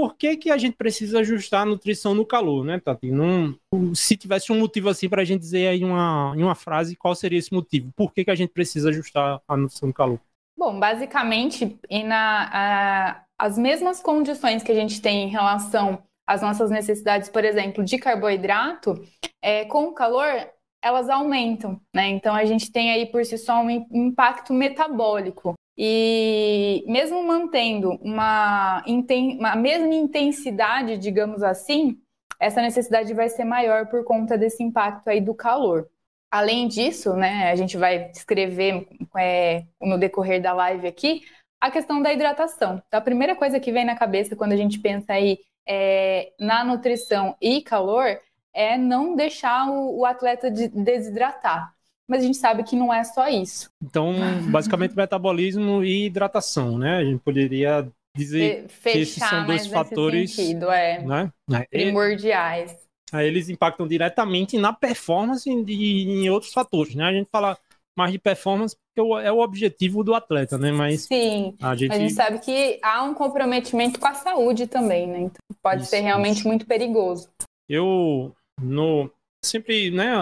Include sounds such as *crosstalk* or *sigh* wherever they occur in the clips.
por que, que a gente precisa ajustar a nutrição no calor, né, Tati? Se tivesse um motivo assim para a gente dizer aí uma, em uma frase, qual seria esse motivo? Por que, que a gente precisa ajustar a nutrição no calor? Bom, basicamente, na, a, as mesmas condições que a gente tem em relação às nossas necessidades, por exemplo, de carboidrato, é, com o calor, elas aumentam, né? Então a gente tem aí por si só um impacto metabólico. E mesmo mantendo uma, uma mesma intensidade, digamos assim, essa necessidade vai ser maior por conta desse impacto aí do calor. Além disso, né, a gente vai escrever é, no decorrer da live aqui a questão da hidratação. Então, a primeira coisa que vem na cabeça quando a gente pensa aí é, na nutrição e calor é não deixar o, o atleta de desidratar mas a gente sabe que não é só isso. Então, basicamente, metabolismo e hidratação, né? A gente poderia dizer Fechar que esses são dois fatores sentido, é. Né? É, primordiais. Aí eles impactam diretamente na performance e em outros fatores, né? A gente fala mais de performance porque é o objetivo do atleta, né? Mas Sim, a gente... a gente sabe que há um comprometimento com a saúde também, né? Então pode isso, ser realmente isso. muito perigoso. Eu no sempre, né?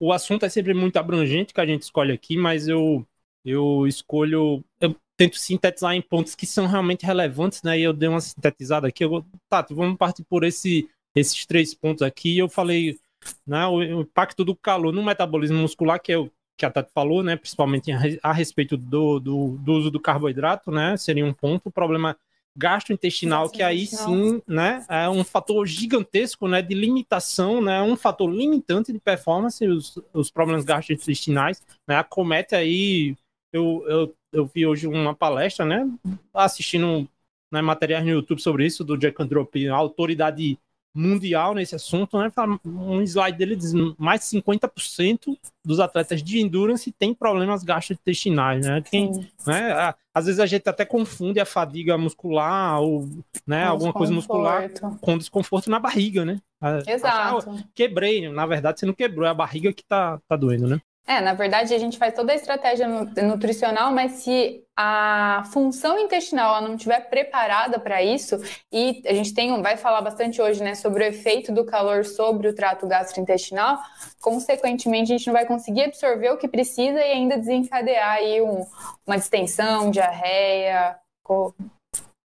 O assunto é sempre muito abrangente que a gente escolhe aqui, mas eu, eu escolho. Eu tento sintetizar em pontos que são realmente relevantes, né? E eu dei uma sintetizada aqui. Eu, Tato, vamos partir por esse, esses três pontos aqui. Eu falei né, o, impacto do calor no metabolismo muscular, que é o que a Tati falou, né? Principalmente a, a respeito do, do, do, uso do carboidrato, né? Seria um ponto. O problema gastrointestinal, que aí sim, né, é um fator gigantesco, né, de limitação, né, um fator limitante de performance, os, os problemas gastrointestinais, né, acomete aí, eu, eu, eu vi hoje uma palestra, né, assistindo né, materiais no YouTube sobre isso, do Jack Androp, autoridade mundial nesse assunto, né? Um slide dele diz mais de 50% dos atletas de endurance têm problemas gastrointestinais, né? Quem, né? Às vezes a gente até confunde a fadiga muscular ou né, alguma coisa muscular com desconforto na barriga, né? Exato. Ah, quebrei, na verdade você não quebrou, é a barriga que tá, tá doendo, né? É, na verdade, a gente faz toda a estratégia nutricional, mas se a função intestinal não estiver preparada para isso, e a gente tem, vai falar bastante hoje né, sobre o efeito do calor sobre o trato gastrointestinal, consequentemente, a gente não vai conseguir absorver o que precisa e ainda desencadear aí um, uma distensão, diarreia,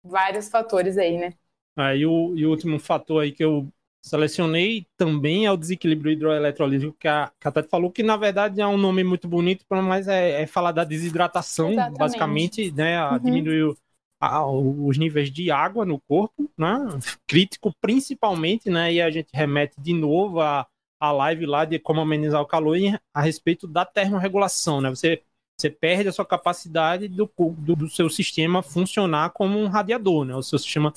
vários fatores aí, né? Ah, o, e o último fator aí que eu Selecionei também ao desequilíbrio hidroeletrolítico, que a, Tati falou, que na verdade é um nome muito bonito, mas é, é falar da desidratação, Exatamente. basicamente, né? Uhum. Diminuir a, os níveis de água no corpo, né? Crítico principalmente, né? E a gente remete de novo a, a live lá de como amenizar o calor e a respeito da termorregulação, né? Você, você perde a sua capacidade do, do, do seu sistema funcionar como um radiador, né? O seu sistema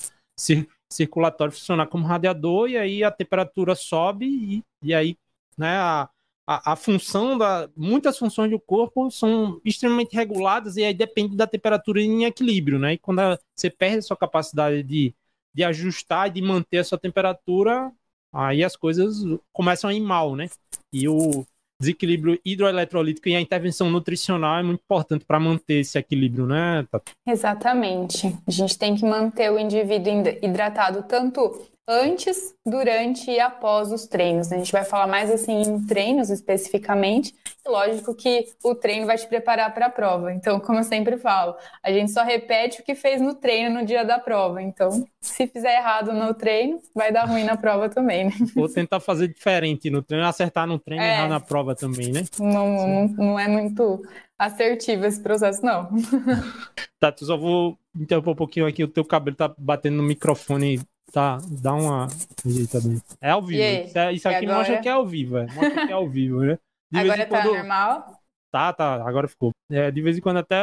circulatório funcionar como radiador e aí a temperatura sobe e, e aí né, a, a, a, função da. Muitas funções do corpo são extremamente reguladas e aí depende da temperatura em equilíbrio, né? E quando a, você perde a sua capacidade de, de ajustar e de manter a sua temperatura, aí as coisas começam a ir mal, né? E o, desequilíbrio hidroeletrolítico e a intervenção nutricional é muito importante para manter esse equilíbrio, né? Exatamente. A gente tem que manter o indivíduo hidratado tanto antes, durante e após os treinos. A gente vai falar mais assim em treinos especificamente. E lógico que o treino vai te preparar para a prova. Então, como eu sempre falo, a gente só repete o que fez no treino no dia da prova. Então, se fizer errado no treino, vai dar ruim na prova também, né? Ou tentar fazer diferente no treino, acertar no treino e é, errar na prova também, né? Não, não, não é muito assertivo esse processo, não. *laughs* Tá, tu só vou interromper um pouquinho aqui, o teu cabelo tá batendo no microfone Tá, dá uma também. É ao vivo. Isso, é, isso, aqui agora... mostra que é ao vivo, é. Mostra que é ao vivo, né? De agora tá quando... normal? Tá, tá, agora ficou. É, de vez em quando até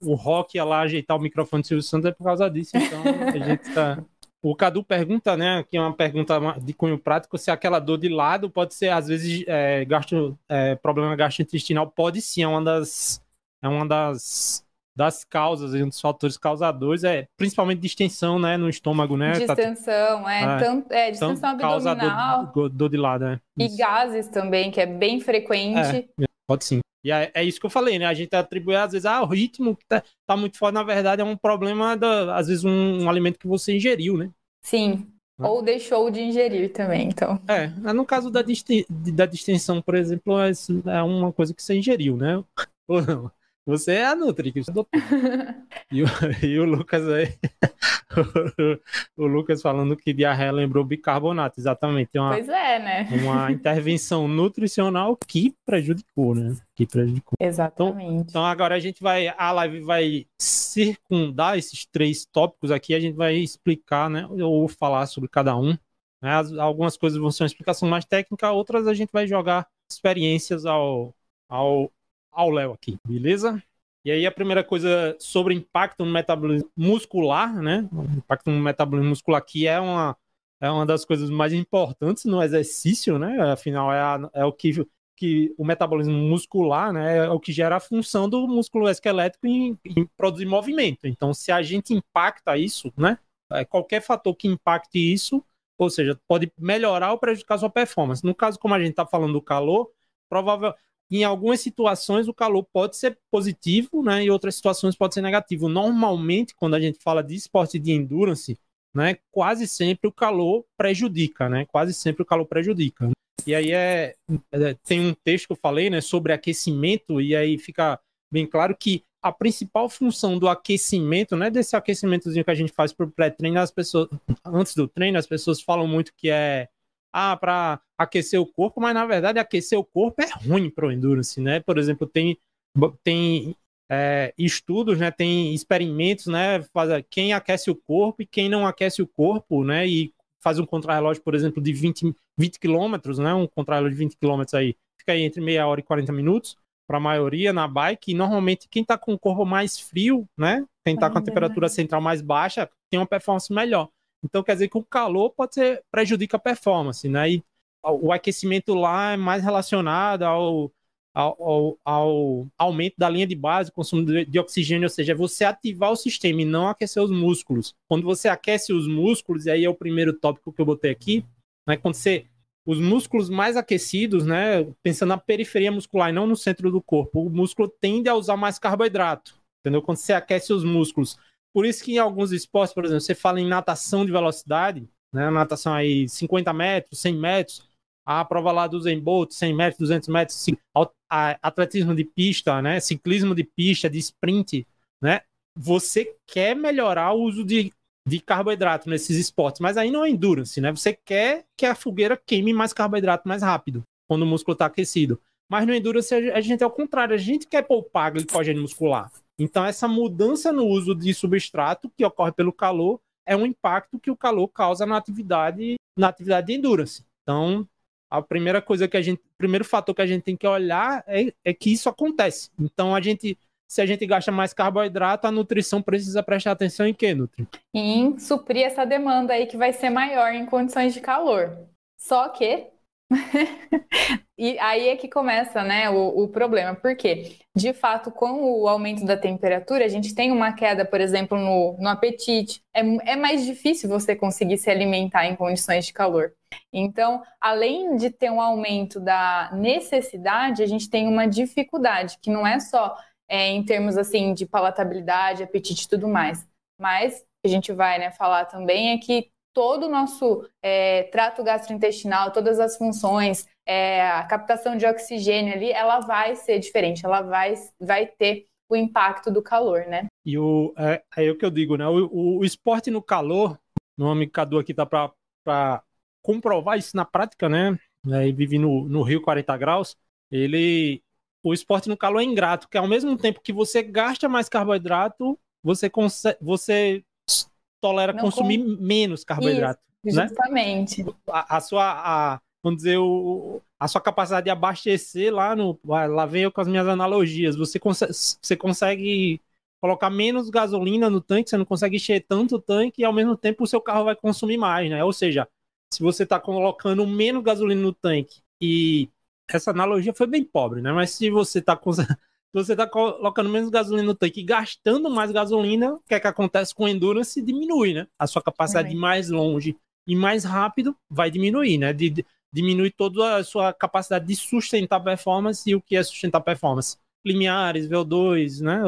o Rock ia lá ajeitar o microfone do Silvio Santos é por causa disso, então a gente tá... O Cadu pergunta, né, que é uma pergunta de cunho prático, se aquela dor de lado pode ser, às vezes, é, gasto, é, problema gastrointestinal, pode sim, é uma das, é uma das das causas, um dos fatores causadores é principalmente distensão, né, no estômago, né? Distensão, é, é, tanto, é distensão abdominal. Dor, dor de lado, né? E gases também, que é bem frequente. É, pode sim. E é, é, isso que eu falei, né? A gente atribui, às vezes, ah, o ritmo que tá, tá muito forte, na verdade, é um problema, da, às vezes, um, um alimento que você ingeriu, né? Sim. Né? Ou deixou de ingerir também, então. É, no caso da, da distensão, por exemplo, é, é uma coisa que você ingeriu, né? *laughs* Ou não? Você é a Nutri, que você doutor. *laughs* e, o, e o Lucas aí. *laughs* o, Lucas falando que diarreia lembrou bicarbonato, exatamente. Uma, pois é, né? Uma intervenção nutricional que prejudicou, né? Que prejudicou. Exatamente. Então, então, agora a gente vai. A live vai circundar esses três tópicos aqui, a gente vai explicar, né? Ou falar sobre cada um. Né? As, algumas coisas vão ser uma explicação mais técnica, outras a gente vai jogar experiências ao, ao, ao Léo aqui, beleza? E aí a primeira coisa sobre impacto no metabolismo muscular, né? O impacto no metabolismo muscular aqui é uma, é uma das coisas mais importantes no exercício, né? Afinal, é, a, é o que, que o metabolismo muscular, né? É o que gera a função do músculo esquelético em, em produzir movimento. Então, se a gente impacta isso, né? É, qualquer fator que impacte isso, ou seja, pode melhorar ou prejudicar sua performance. No caso, como a gente está falando do calor, provavelmente em algumas situações o calor pode ser positivo, né? Em outras situações pode ser negativo. Normalmente, quando a gente fala de esporte de endurance, né? Quase sempre o calor prejudica, né? Quase sempre o calor prejudica. E aí é, é tem um texto que eu falei, né? Sobre aquecimento e aí fica bem claro que a principal função do aquecimento, né, desse aquecimentozinho que a gente faz para o pré-treino, as pessoas antes do treino, as pessoas falam muito que é ah, para aquecer o corpo, mas na verdade aquecer o corpo é ruim para o endurance, né? Por exemplo, tem, tem é, estudos, né? Tem experimentos, né? Faz, quem aquece o corpo e quem não aquece o corpo, né? E faz um contrarrelógio, por exemplo, de 20, 20 quilômetros, né? Um contrarrelógio de 20 quilômetros aí, fica aí entre meia hora e 40 minutos para a maioria na bike. E normalmente quem está com o corpo mais frio, né? Quem está com a temperatura central mais baixa tem uma performance melhor. Então quer dizer que o calor pode ser prejudica a performance, né? E o aquecimento lá é mais relacionado ao, ao, ao, ao aumento da linha de base, consumo de oxigênio, ou seja, é você ativar o sistema e não aquecer os músculos. Quando você aquece os músculos, e aí é o primeiro tópico que eu botei aqui, né? Quando você os músculos mais aquecidos, né? Pensando na periferia muscular e não no centro do corpo, o músculo tende a usar mais carboidrato, entendeu? Quando você aquece os músculos por isso que em alguns esportes, por exemplo, você fala em natação de velocidade, né? Natação aí 50 metros, 100 metros, a prova lá do Zen Bolt, 100 metros, 200 metros, atletismo de pista, né? Ciclismo de pista, de sprint, né? Você quer melhorar o uso de, de carboidrato nesses esportes, mas aí não é endurance, né? Você quer que a fogueira queime mais carboidrato mais rápido, quando o músculo está aquecido. Mas no endurance a gente é o contrário, a gente quer poupar glicogênio muscular. Então, essa mudança no uso de substrato que ocorre pelo calor é um impacto que o calor causa na atividade, na atividade de endurance. Então, a primeira coisa que a gente, o primeiro fator que a gente tem que olhar é, é que isso acontece. Então, a gente se a gente gasta mais carboidrato, a nutrição precisa prestar atenção em quê, Nutri? Em suprir essa demanda aí que vai ser maior em condições de calor. Só que *laughs* e aí é que começa, né, o, o, problema, porque, de fato, com o aumento da temperatura, a gente tem uma queda, por exemplo, no, no apetite. É, é mais difícil você conseguir se alimentar em condições de calor. Então, além de ter um aumento da necessidade, a gente tem uma dificuldade, que não é só é, em termos assim de palatabilidade, apetite e tudo mais, mas a gente vai né, falar também é que todo o nosso é, trato gastrointestinal, todas as funções, é, a captação de oxigênio ali, ela vai ser diferente, ela vai, vai ter o impacto do calor, né? E o, é, é o que eu digo, né? O, o, o esporte no calor, meu amigo Cadu aqui tá para comprovar isso na prática, né? É, vive no, no Rio 40 graus, ele o esporte no calor é ingrato, porque ao mesmo tempo que você gasta mais carboidrato, você consegue, você tolera não consumir com... menos carboidrato. Isso, né? Justamente. A, a sua, a, vamos dizer, o, a sua capacidade de abastecer lá no. Lá vem eu com as minhas analogias. Você, consegue, você consegue colocar menos gasolina no tanque, você não consegue encher tanto o tanque e ao mesmo tempo o seu carro vai consumir mais, né? Ou seja, se você está colocando menos gasolina no tanque e essa analogia foi bem pobre, né? Mas se você está você está colocando menos gasolina no tanque e gastando mais gasolina, o que é que acontece com o endurance? Diminui, né? A sua capacidade de ir mais longe e mais rápido vai diminuir, né? De, diminui toda a sua capacidade de sustentar performance e o que é sustentar performance. Limiares, VO2, né?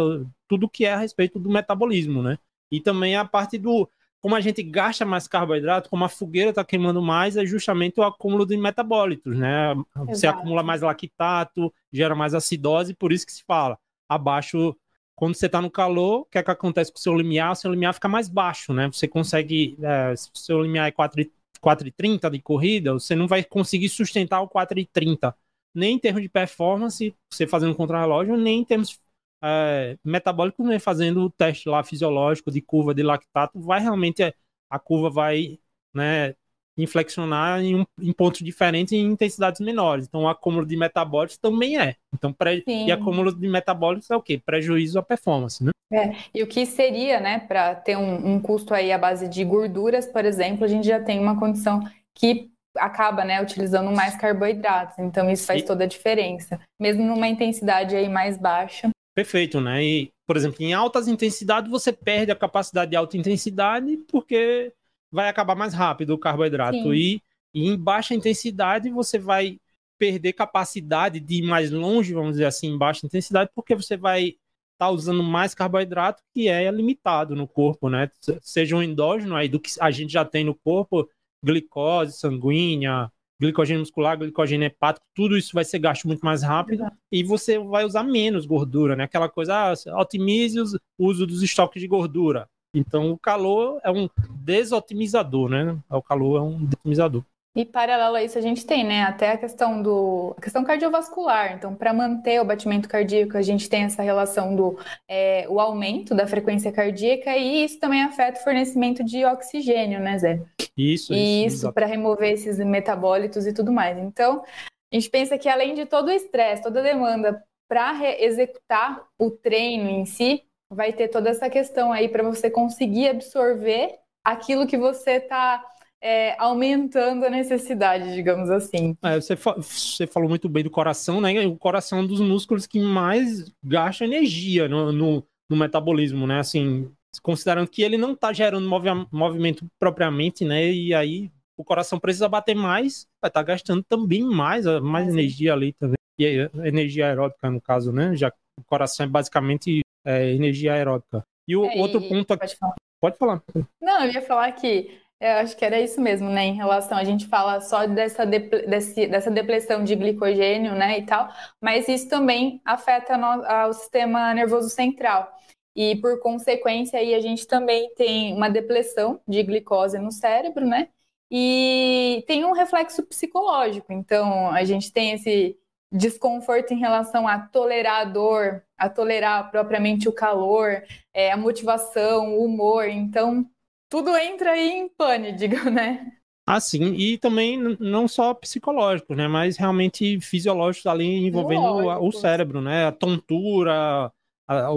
Tudo que é a respeito do metabolismo, né? E também a parte do como a gente gasta mais carboidrato, como a fogueira está queimando mais, é justamente o acúmulo de metabólitos, né? Você Exato. acumula mais lactato, gera mais acidose, por isso que se fala abaixo. Quando você está no calor, o que é que acontece com o seu limiar? O seu limiar fica mais baixo, né? Você consegue, é, se o seu limiar é 4,30 de corrida, você não vai conseguir sustentar o 4,30, nem em termos de performance, você fazendo contra-relógio, nem em termos é, metabólico né, fazendo o teste lá fisiológico de curva de lactato, vai realmente a curva vai né, inflexionar em, um, em pontos diferentes em intensidades menores. Então, o acúmulo de metabólicos também é. Então, pré, e acúmulo de metabólicos é o quê? Prejuízo à performance, né? É, e o que seria, né, para ter um, um custo aí à base de gorduras, por exemplo, a gente já tem uma condição que acaba, né, utilizando mais carboidratos. Então, isso faz toda a diferença. Mesmo numa intensidade aí mais baixa, Perfeito, né? E, por exemplo, em altas intensidades você perde a capacidade de alta intensidade porque vai acabar mais rápido o carboidrato. E, e, em baixa intensidade você vai perder capacidade de ir mais longe, vamos dizer assim, em baixa intensidade, porque você vai estar tá usando mais carboidrato que é limitado no corpo, né? Seja um endógeno aí do que a gente já tem no corpo, glicose sanguínea, glicogênio muscular, glicogênio hepático, tudo isso vai ser gasto muito mais rápido Exato. e você vai usar menos gordura, né? Aquela coisa, ah, otimize o uso dos estoques de gordura. Então, o calor é um desotimizador, né? O calor é um desotimizador. E paralelo a isso a gente tem, né, até a questão do a questão cardiovascular. Então, para manter o batimento cardíaco, a gente tem essa relação do é, o aumento da frequência cardíaca e isso também afeta o fornecimento de oxigênio, né, Zé? Isso. E isso, isso para remover esses metabólitos e tudo mais. Então, a gente pensa que além de todo o estresse, toda a demanda para executar o treino em si, vai ter toda essa questão aí para você conseguir absorver aquilo que você está é, aumentando a necessidade, digamos assim. É, você, fa você falou muito bem do coração, né? O coração é um dos músculos que mais gasta energia no, no, no metabolismo, né? Assim, considerando que ele não está gerando movi movimento propriamente, né? E aí o coração precisa bater mais, vai estar tá gastando também mais, mais é, energia ali também. E energia aeróbica, no caso, né? Já o coração é basicamente é, energia aeróbica. E o é, outro ponto aqui. Pode falar. Pode falar. Não, eu ia falar que eu acho que era isso mesmo, né? Em relação, a gente fala só dessa, deple, desse, dessa depleção de glicogênio, né, e tal, mas isso também afeta no, o sistema nervoso central. E por consequência, aí a gente também tem uma depleção de glicose no cérebro, né? E tem um reflexo psicológico. Então, a gente tem esse desconforto em relação a tolerar a dor, a tolerar propriamente o calor, é, a motivação, o humor. Então, tudo entra aí em pane, *laughs* diga, né? Ah, sim, e também não só psicológicos, né, mas realmente fisiológicos ali envolvendo Lógico. o cérebro, né, a tontura, a, a,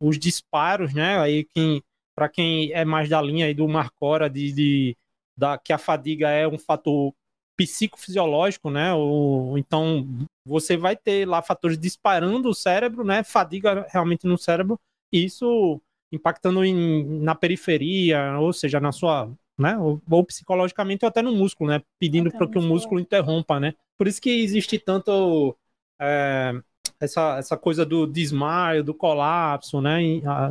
os disparos, né, aí quem, para quem é mais da linha aí do Marcora de, de da, que a fadiga é um fator psicofisiológico, né, ou, então você vai ter lá fatores disparando o cérebro, né, fadiga realmente no cérebro, e isso impactando em, na periferia, ou seja, na sua, né, ou, ou psicologicamente ou até no músculo, né, pedindo para que o músculo interrompa, né. Por isso que existe tanto é, essa, essa coisa do desmaio, do colapso, né,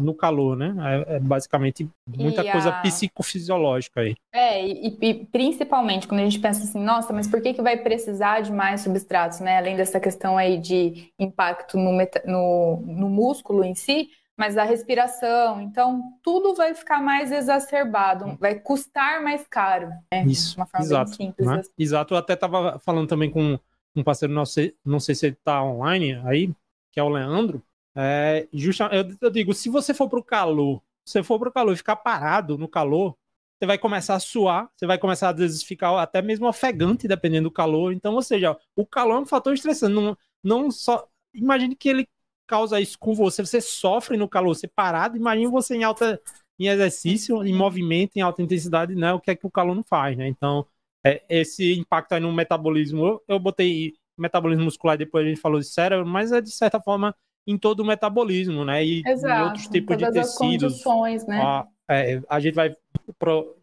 no calor, né, é, é basicamente muita e coisa a... psicofisiológica aí. É, e, e, principalmente quando a gente pensa assim, nossa, mas por que, que vai precisar de mais substratos, né, além dessa questão aí de impacto no, no, no músculo em si, mas a respiração. Então, tudo vai ficar mais exacerbado, vai custar mais caro. Né? Isso, uma forma exato, simples. Né? Assim. Exato, eu até estava falando também com um parceiro nosso, não sei se ele está online aí, que é o Leandro. É, justa, eu, eu digo, se você for para o calor, se você for para o calor e ficar parado no calor, você vai começar a suar, você vai começar a vezes ficar até mesmo ofegante, dependendo do calor. Então, ou seja, o calor é um fator estressante. Não, não só. Imagine que ele causa isso com você, você sofre no calor, você parado, imagina você em alta em exercício, em movimento, em alta intensidade, né? O que é que o calor não faz, né? Então, é, esse impacto aí no metabolismo, eu, eu botei metabolismo muscular, depois a gente falou de cérebro, mas é de certa forma em todo o metabolismo, né? E Exato, em outros tipos de tecidos. Né? A, é, a gente vai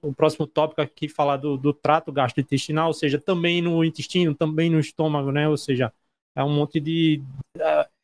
o próximo tópico aqui falar do, do trato gastrointestinal, ou seja, também no intestino, também no estômago, né? Ou seja, é um monte de.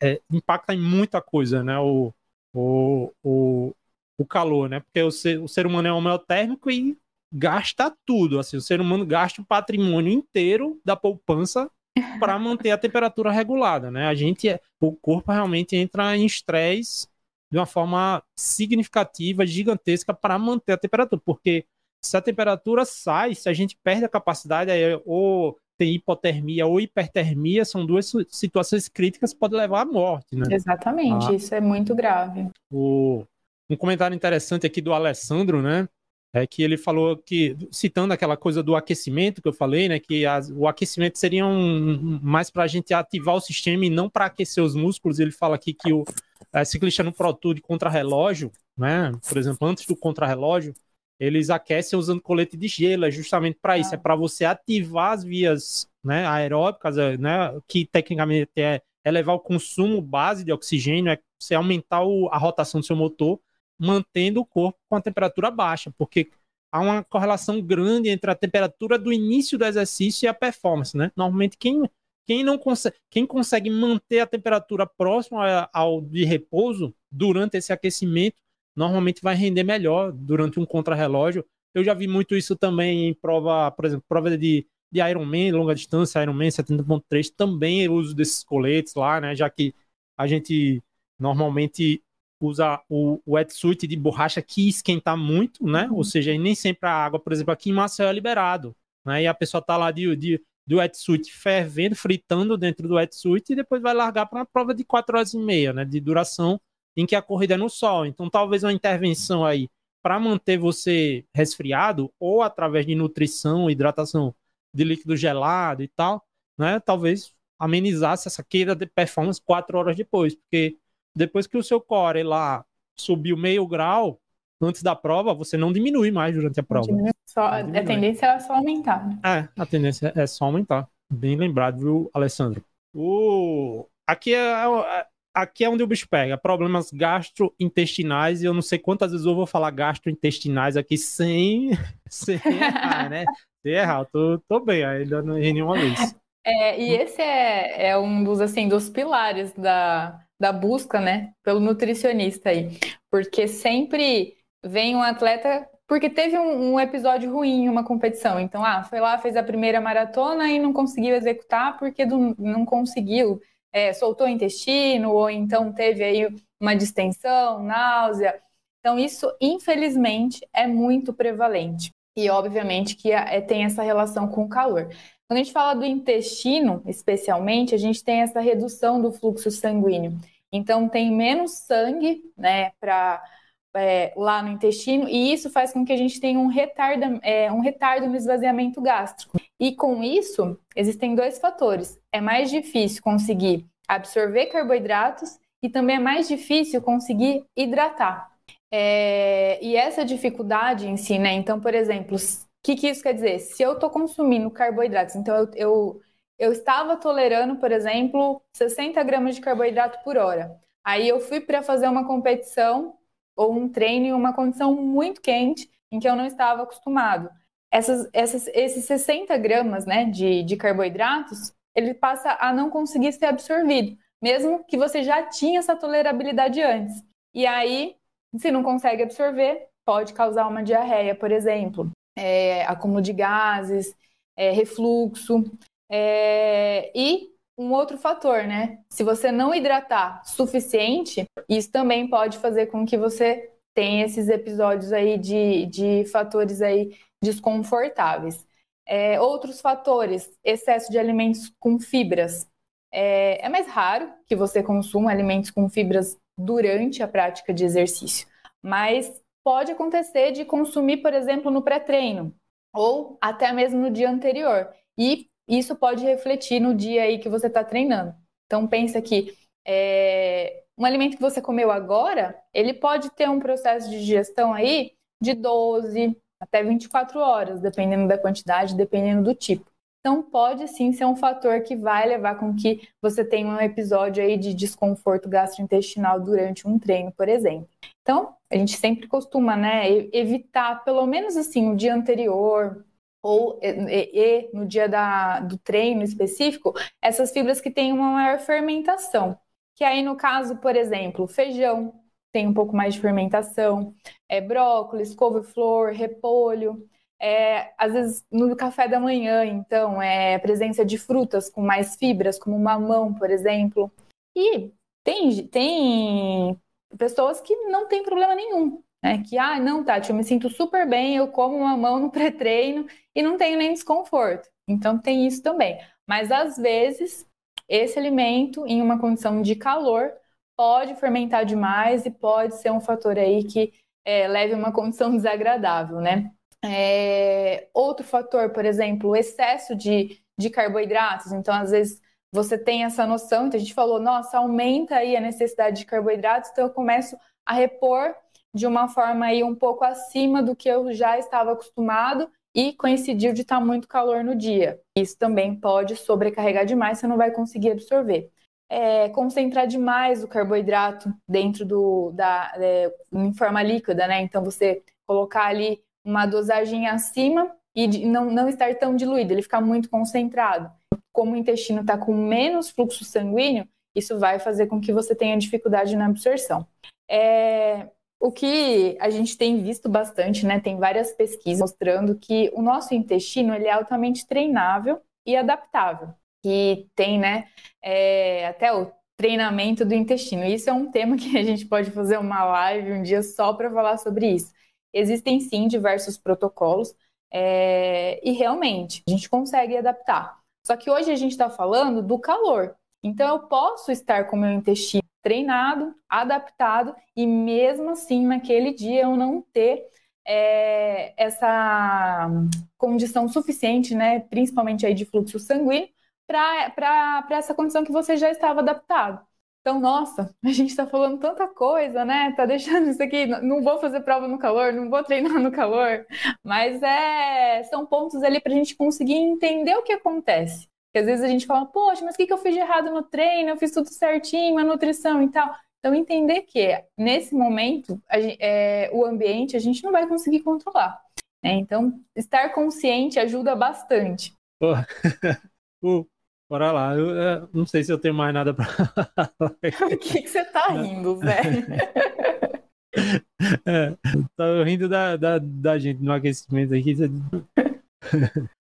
É, é, impacta em muita coisa, né? O, o, o, o calor, né? Porque o ser, o ser humano é homeotérmico e gasta tudo. Assim, o ser humano gasta o patrimônio inteiro da poupança *laughs* para manter a temperatura regulada, né? A gente, é, o corpo realmente entra em estresse de uma forma significativa, gigantesca para manter a temperatura, porque se a temperatura sai, se a gente perde a capacidade, aí, ou tem hipotermia ou hipertermia, são duas situações críticas que podem levar à morte, né? Exatamente, ah. isso é muito grave. O, um comentário interessante aqui do Alessandro, né? É que ele falou que, citando aquela coisa do aquecimento que eu falei, né? Que as, o aquecimento seria um, mais para a gente ativar o sistema e não para aquecer os músculos. Ele fala aqui que o é, ciclista no Pro Tour de contrarrelógio, né? Por exemplo, antes do contrarrelógio, eles aquecem usando colete de gelo, é justamente para isso, é para você ativar as vias né, aeróbicas, é, né, que tecnicamente é elevar o consumo base de oxigênio, é você aumentar o, a rotação do seu motor, mantendo o corpo com a temperatura baixa, porque há uma correlação grande entre a temperatura do início do exercício e a performance, né? Normalmente quem quem não consegue, quem consegue manter a temperatura próxima ao de repouso durante esse aquecimento, normalmente vai render melhor durante um contrarrelógio. Eu já vi muito isso também em prova, por exemplo, prova de, de Ironman, longa distância, Ironman 70.3, também eu uso desses coletes lá, né? Já que a gente normalmente usa o, wetsuit de borracha que esquenta muito, né? Ou seja, nem sempre a água, por exemplo, aqui em Maceió é liberado, né? E a pessoa tá lá de, de do wetsuit fervendo, fritando dentro do wetsuit e depois vai largar para uma prova de 4 horas e meia, né, de duração, em que a corrida é no sol. Então, talvez uma intervenção aí para manter você resfriado ou através de nutrição, hidratação de líquido gelado e tal, né, talvez amenizasse essa queda de performance 4 horas depois, porque depois que o seu core lá subiu meio grau, antes da prova, você não diminui mais durante a prova. Só, a tendência é só aumentar. Né? É, a tendência é só aumentar. Bem lembrado, viu, Alessandro? O... Aqui, é, é, aqui é onde o bicho pega. Problemas gastrointestinais, e eu não sei quantas vezes eu vou falar gastrointestinais aqui sem, *laughs* sem errar, *laughs* né? Sem errar, eu tô, tô bem, ainda não errei nenhuma vez. É, e esse é, é um dos, assim, dos pilares da, da busca, né, pelo nutricionista aí. Porque sempre vem um atleta porque teve um, um, episódio ruim em uma competição. Então, ah, foi lá, fez a primeira maratona e não conseguiu executar porque do, não conseguiu, é, soltou o intestino, ou então teve aí uma distensão, náusea. Então, isso, infelizmente, é muito prevalente. E, obviamente, que é, tem essa relação com o calor. Quando a gente fala do intestino, especialmente, a gente tem essa redução do fluxo sanguíneo. Então, tem menos sangue, né, para é, lá no intestino, e isso faz com que a gente tenha um retardo, é, um retardo no esvaziamento gástrico. E com isso, existem dois fatores. É mais difícil conseguir absorver carboidratos e também é mais difícil conseguir hidratar. É, e essa dificuldade em si, né? Então, por exemplo, o que, que isso quer dizer? Se eu estou consumindo carboidratos, então eu, eu, eu estava tolerando, por exemplo, 60 gramas de carboidrato por hora. Aí eu fui para fazer uma competição ou um treino em uma condição muito quente em que eu não estava acostumado. Essas, essas, esses 60 gramas né, de, de carboidratos, ele passa a não conseguir ser absorvido, mesmo que você já tinha essa tolerabilidade antes. E aí, se não consegue absorver, pode causar uma diarreia, por exemplo, é, acúmulo de gases, é, refluxo. É, e um outro fator, né? Se você não hidratar suficiente, isso também pode fazer com que você tenha esses episódios aí de, de fatores aí desconfortáveis. É, outros fatores, excesso de alimentos com fibras. É, é mais raro que você consuma alimentos com fibras durante a prática de exercício, mas pode acontecer de consumir, por exemplo, no pré-treino ou até mesmo no dia anterior. E isso pode refletir no dia aí que você está treinando. Então pensa que é, um alimento que você comeu agora, ele pode ter um processo de digestão aí de 12 até 24 horas, dependendo da quantidade, dependendo do tipo. Então, pode sim ser um fator que vai levar com que você tenha um episódio aí de desconforto gastrointestinal durante um treino, por exemplo. Então, a gente sempre costuma, né, evitar, pelo menos assim, o dia anterior, ou e, e, no dia da, do treino específico, essas fibras que têm uma maior fermentação. Que aí, no caso, por exemplo, feijão tem um pouco mais de fermentação, é, brócolis, couve-flor, repolho. É, às vezes no café da manhã, então, é presença de frutas com mais fibras, como mamão, por exemplo. E tem, tem pessoas que não tem problema nenhum, né? Que, ah, não, Tati, eu me sinto super bem, eu como mamão no pré-treino e não tenho nem desconforto. Então tem isso também. Mas às vezes, esse alimento, em uma condição de calor, pode fermentar demais e pode ser um fator aí que é, leve a uma condição *laughs* desagradável, né? É, outro fator, por exemplo, o excesso de, de carboidratos. Então, às vezes, você tem essa noção, então a gente falou, nossa, aumenta aí a necessidade de carboidratos, então eu começo a repor de uma forma aí um pouco acima do que eu já estava acostumado e coincidiu de estar muito calor no dia. Isso também pode sobrecarregar demais, você não vai conseguir absorver. É, concentrar demais o carboidrato dentro do da é, em forma líquida, né? Então você colocar ali uma dosagem acima e não, não estar tão diluído, ele ficar muito concentrado. Como o intestino está com menos fluxo sanguíneo, isso vai fazer com que você tenha dificuldade na absorção. É, o que a gente tem visto bastante, né? Tem várias pesquisas mostrando que o nosso intestino ele é altamente treinável e adaptável. Que tem, né? É, até o treinamento do intestino. Isso é um tema que a gente pode fazer uma live um dia só para falar sobre isso. Existem sim diversos protocolos é, e realmente a gente consegue adaptar. Só que hoje a gente está falando do calor. Então eu posso estar com o meu intestino treinado, adaptado e mesmo assim naquele dia eu não ter é, essa condição suficiente, né, principalmente aí de fluxo sanguíneo, para essa condição que você já estava adaptado. Então, nossa, *laughs* a gente está falando tanta coisa, né? Tá deixando isso aqui. Não vou fazer prova no calor, não vou treinar no calor. Mas é, são pontos ali para a gente conseguir entender o que acontece. Porque às vezes a gente fala, poxa, mas o que, que eu fiz de errado no treino? Eu fiz tudo certinho, a nutrição e tal. Então, entender que nesse momento a, é, o ambiente a gente não vai conseguir controlar. Né? Então, estar consciente ajuda bastante. Oh. *laughs* Bora lá. Eu, eu, não sei se eu tenho mais nada para *laughs* O que, que você tá rindo, Zé? *laughs* É, tô rindo da, da, da gente no aquecimento aqui.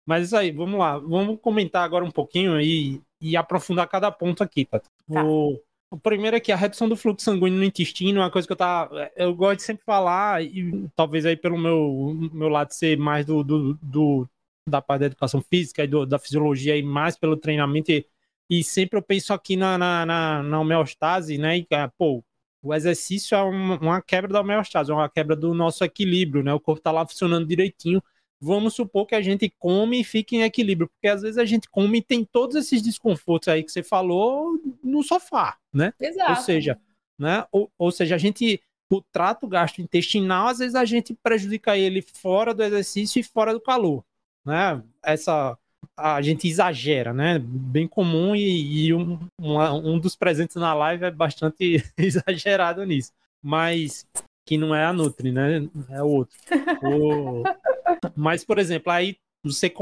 Mas isso aí, vamos lá. Vamos comentar agora um pouquinho e, e aprofundar cada ponto aqui, tá? tá. O, o primeiro é que a redução do fluxo sanguíneo no intestino é uma coisa que eu tá, eu gosto de sempre falar, e talvez aí pelo meu, meu lado ser mais do, do, do da parte da educação física e do, da fisiologia e mais pelo treinamento. E, e sempre eu penso aqui na, na, na, na homeostase, né? E, ah, pô, o exercício é uma, uma, quebra da homeostase, é uma quebra do nosso equilíbrio, né? O corpo tá lá funcionando direitinho. Vamos supor que a gente come e fique em equilíbrio, porque às vezes a gente come e tem todos esses desconfortos aí que você falou no sofá, né? Exato. Ou seja, né? Ou, ou seja, a gente o trato gastrointestinal, às vezes a gente prejudica ele fora do exercício e fora do calor né? Essa a gente exagera, né? Bem comum e, e um, um dos presentes na live é bastante *laughs* exagerado nisso. Mas que não é a Nutri, né? É outro. o... *laughs* Mas, por exemplo, aí você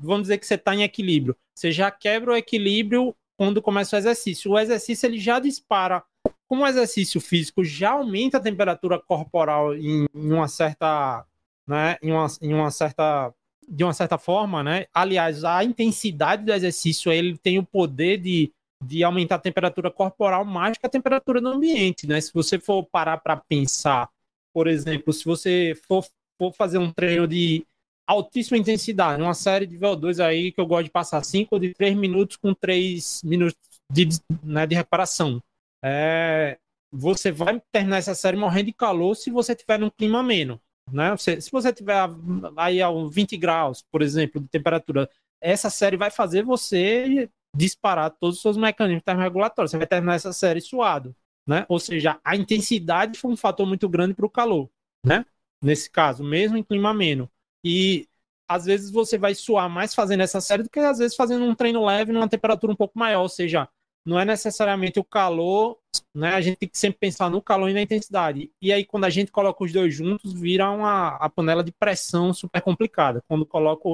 vamos dizer que você está em equilíbrio. Você já quebra o equilíbrio quando começa o exercício. O exercício ele já dispara. Como o exercício físico já aumenta a temperatura corporal em, em uma certa, né? Em uma, em uma certa de uma certa forma, né? Aliás, a intensidade do exercício ele tem o poder de, de aumentar a temperatura corporal mais que a temperatura do ambiente, né? Se você for parar para pensar, por exemplo, se você for, for fazer um treino de altíssima intensidade, uma série de VO2 aí que eu gosto de passar 5 ou de 3 minutos com 3 minutos de, né, de reparação. É, você vai terminar essa série morrendo de calor se você tiver num clima ameno. Né? Você, se você tiver aí a 20 graus, por exemplo, de temperatura, essa série vai fazer você disparar todos os seus mecanismos termorregulatórios. Você vai terminar essa série suado. Né? Ou seja, a intensidade foi um fator muito grande para o calor. Né? Nesse caso, mesmo em clima ameno. E às vezes você vai suar mais fazendo essa série do que às vezes fazendo um treino leve numa temperatura um pouco maior, ou seja, não é necessariamente o calor, né? A gente tem que sempre pensar no calor e na intensidade. E aí, quando a gente coloca os dois juntos, vira uma a panela de pressão super complicada. Quando coloca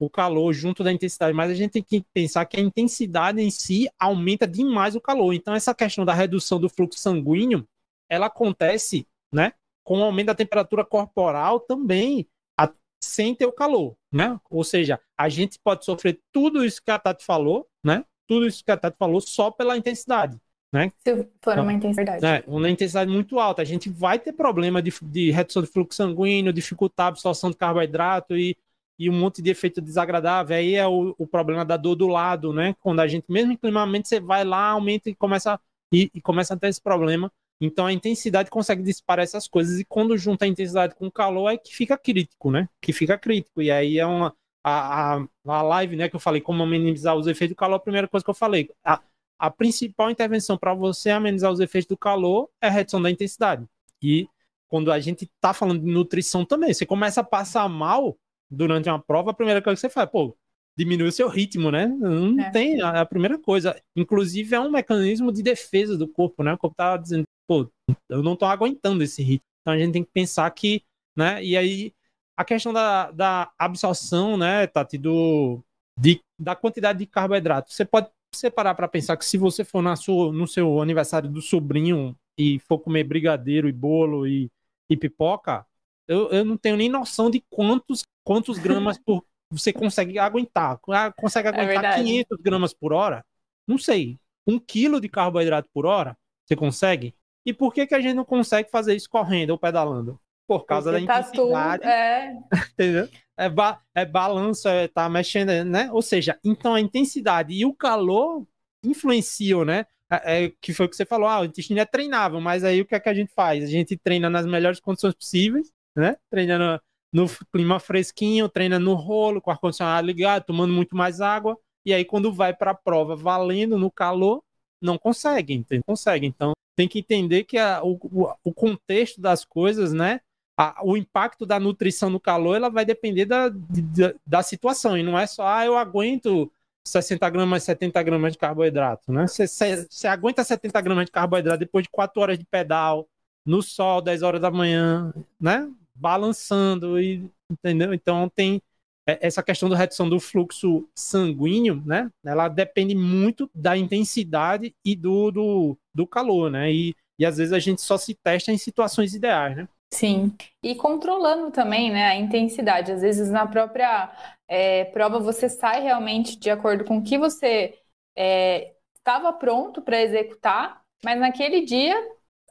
o calor junto da intensidade, mas a gente tem que pensar que a intensidade em si aumenta demais o calor. Então, essa questão da redução do fluxo sanguíneo, ela acontece, né? Com o aumento da temperatura corporal também, a, sem ter o calor, né? Ou seja, a gente pode sofrer tudo isso que a Tati falou, né? tudo isso que a Tati falou só pela intensidade. Né? Se for uma intensidade. É, uma intensidade muito alta. A gente vai ter problema de, de redução de fluxo sanguíneo, dificultar a absorção de carboidrato e, e um monte de efeito desagradável. Aí é o, o problema da dor do lado, né? Quando a gente, mesmo em climamento, você vai lá, aumenta e começa, e, e começa a ter esse problema. Então a intensidade consegue disparar essas coisas. E quando junta a intensidade com o calor, é que fica crítico, né? Que fica crítico. E aí é uma a, a, a live, né, que eu falei como minimizar os efeitos do calor, a primeira coisa que eu falei, a, a principal intervenção para você amenizar os efeitos do calor é a redução da intensidade. E quando a gente está falando de nutrição também, você começa a passar mal durante uma prova, a primeira coisa que você faz, pô, diminui o seu ritmo, né? Não é. tem a, a, primeira coisa. Inclusive é um mecanismo de defesa do corpo, né? O corpo tá dizendo, pô, eu não tô aguentando esse ritmo. Então a gente tem que pensar que, né? E aí a questão da, da absorção, né, Tati, do, de, da quantidade de carboidrato. Você pode separar para pensar que se você for na sua, no seu aniversário do sobrinho e for comer brigadeiro e bolo e, e pipoca, eu, eu não tenho nem noção de quantos, quantos gramas por você consegue aguentar. Ah, consegue é aguentar é 500 gramas por hora? Não sei. Um quilo de carboidrato por hora? Você consegue? E por que, que a gente não consegue fazer isso correndo ou pedalando? por causa Porque da tá intensidade. Tudo, é... *laughs* entendeu? É, ba é balanço, é, tá mexendo, né? Ou seja, então a intensidade e o calor influenciam, né? É, é, que foi o que você falou, ah, o intestino é treinável, mas aí o que é que a gente faz? A gente treina nas melhores condições possíveis, né? Treina no, clima fresquinho, treina no rolo, com o ar-condicionado ligado, tomando muito mais água, e aí quando vai para a prova valendo no calor, não consegue, não consegue. Então tem que entender que a, o, o contexto das coisas, né? a, o impacto da nutrição no calor ela vai depender da, da, da, situação. E não é só, ah, eu aguento 60 gramas, 70 gramas de carboidrato, né? Você aguenta 70 gramas de carboidrato depois de 4 horas de pedal, no sol, 10 horas da manhã, né? Balançando, e, entendeu? Então tem essa questão da redução do fluxo sanguíneo, né? Ela depende muito da intensidade e do, do, do calor, né? E, e às vezes a gente só se testa em situações ideais, né? Sim, e controlando também, né, a intensidade. Às vezes na própria é, prova você sai realmente de acordo com o que você é, estava pronto para executar, mas naquele dia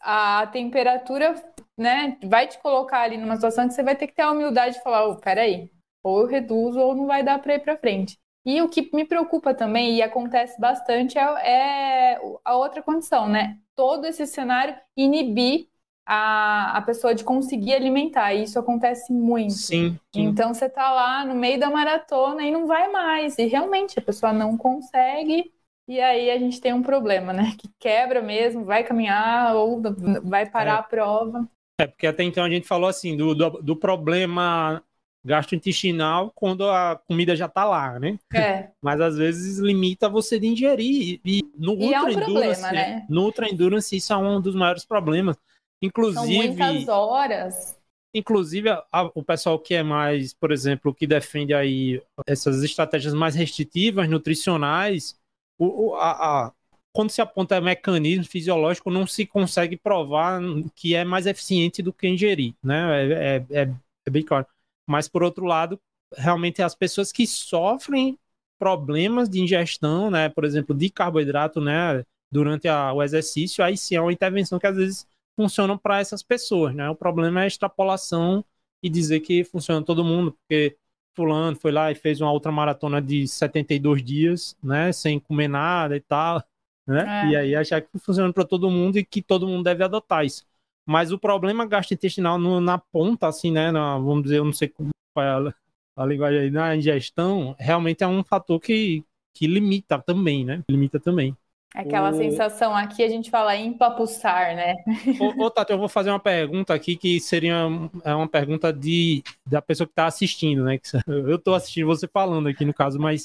a temperatura, né, vai te colocar ali numa situação que você vai ter que ter a humildade de falar, oh, peraí, ou eu reduzo ou não vai dar para ir para frente. E o que me preocupa também, e acontece bastante, é, é a outra condição, né? Todo esse cenário inibir a, a pessoa de conseguir alimentar. E isso acontece muito. Sim, sim. Então você tá lá no meio da maratona e não vai mais. E realmente a pessoa não consegue. E aí a gente tem um problema, né? Que quebra mesmo, vai caminhar ou vai parar é. a prova. É, porque até então a gente falou assim do, do, do problema gastrointestinal quando a comida já tá lá, né? É. *laughs* Mas às vezes limita você de ingerir. E no e Ultra é um Endurance, problema, né? no Ultra Endurance isso é um dos maiores problemas. Inclusive. São muitas horas. Inclusive, a, a, o pessoal que é mais, por exemplo, que defende aí essas estratégias mais restritivas, nutricionais, o, a, a, quando se aponta mecanismo fisiológico, não se consegue provar que é mais eficiente do que ingerir, né? É, é, é, é bem claro. Mas, por outro lado, realmente as pessoas que sofrem problemas de ingestão, né? Por exemplo, de carboidrato, né? Durante a, o exercício, aí sim é uma intervenção que às vezes funcionam para essas pessoas, né? O problema é a extrapolação e dizer que funciona todo mundo, porque fulano foi lá e fez uma outra maratona de 72 dias, né, sem comer nada e tal, né? É. E aí achar que funciona para todo mundo e que todo mundo deve adotar isso. Mas o problema gastrointestinal no, na ponta, assim, né, na, vamos dizer, eu não sei qual é a, a linguagem aí, na ingestão, realmente é um fator que, que limita também, né? Limita também. Aquela o... sensação aqui, a gente fala empapuçar, né? Ô, ô, Tati, eu vou fazer uma pergunta aqui que seria é uma pergunta de, da pessoa que está assistindo, né? *laughs* Eu estou assistindo você falando aqui no caso, mas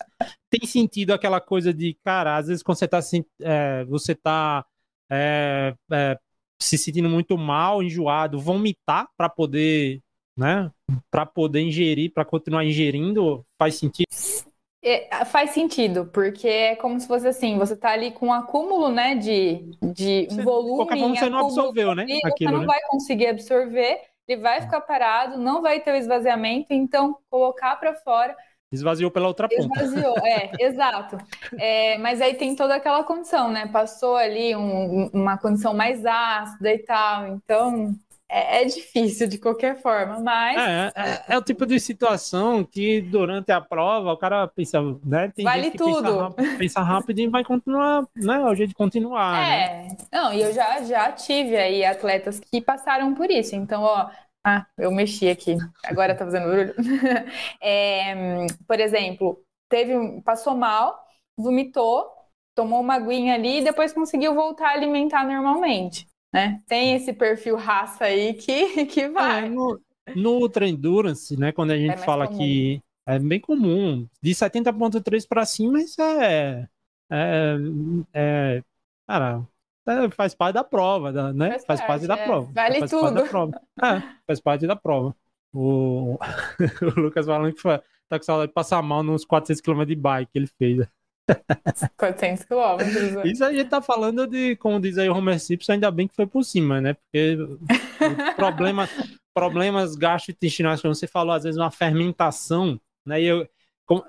tem sentido aquela coisa de, cara, às vezes quando você está é, você tá é, é, se sentindo muito mal, enjoado, vomitar para poder, né? Para poder ingerir, para continuar ingerindo, faz sentido? É, faz sentido, porque é como se fosse assim, você tá ali com um acúmulo, né, de, de um volume. Qualquer forma você não absorveu, né? Aquilo, você não né? vai conseguir absorver, ele vai ficar parado, não vai ter o esvaziamento, então colocar para fora. Esvaziou pela outra ponta. Esvaziou, é, *laughs* exato. É, mas aí tem toda aquela condição, né? Passou ali um, uma condição mais ácida e tal, então é, é, difícil de qualquer forma, mas. É, é, é, o tipo de situação que durante a prova o cara pensa, né? Tem vale tudo. Pensa rápido, pensa rápido, e vai continuar, né? É o jeito de continuar. É, né? não, e eu já, já tive aí atletas que passaram por isso. Então, ó, ah, eu mexi aqui, agora tá fazendo barulho. *laughs* é, por exemplo, teve, passou mal, vomitou, tomou uma aguinha ali e depois conseguiu voltar a alimentar normalmente né? Tem esse perfil raça aí que, *laughs* que vai. É, no, no Ultra Endurance, né? Quando a gente é fala comum. que é bem comum, de 70.3 para cima, isso é, é, é cara, é, faz parte da prova, né? Faz, faz parte, parte da é. prova. Vale faz tudo. Parte prova. É, faz parte da prova. O, *laughs* o Lucas falando que foi, tá com saudade de passar mal nos 400 km de bike que ele fez. 400 quilômetros. Né? Isso a gente tá falando de, como diz aí o Homer Simpson, ainda bem que foi por cima, né? Porque problema, problemas gastrointestinais, como você falou, às vezes uma fermentação, né? E, eu,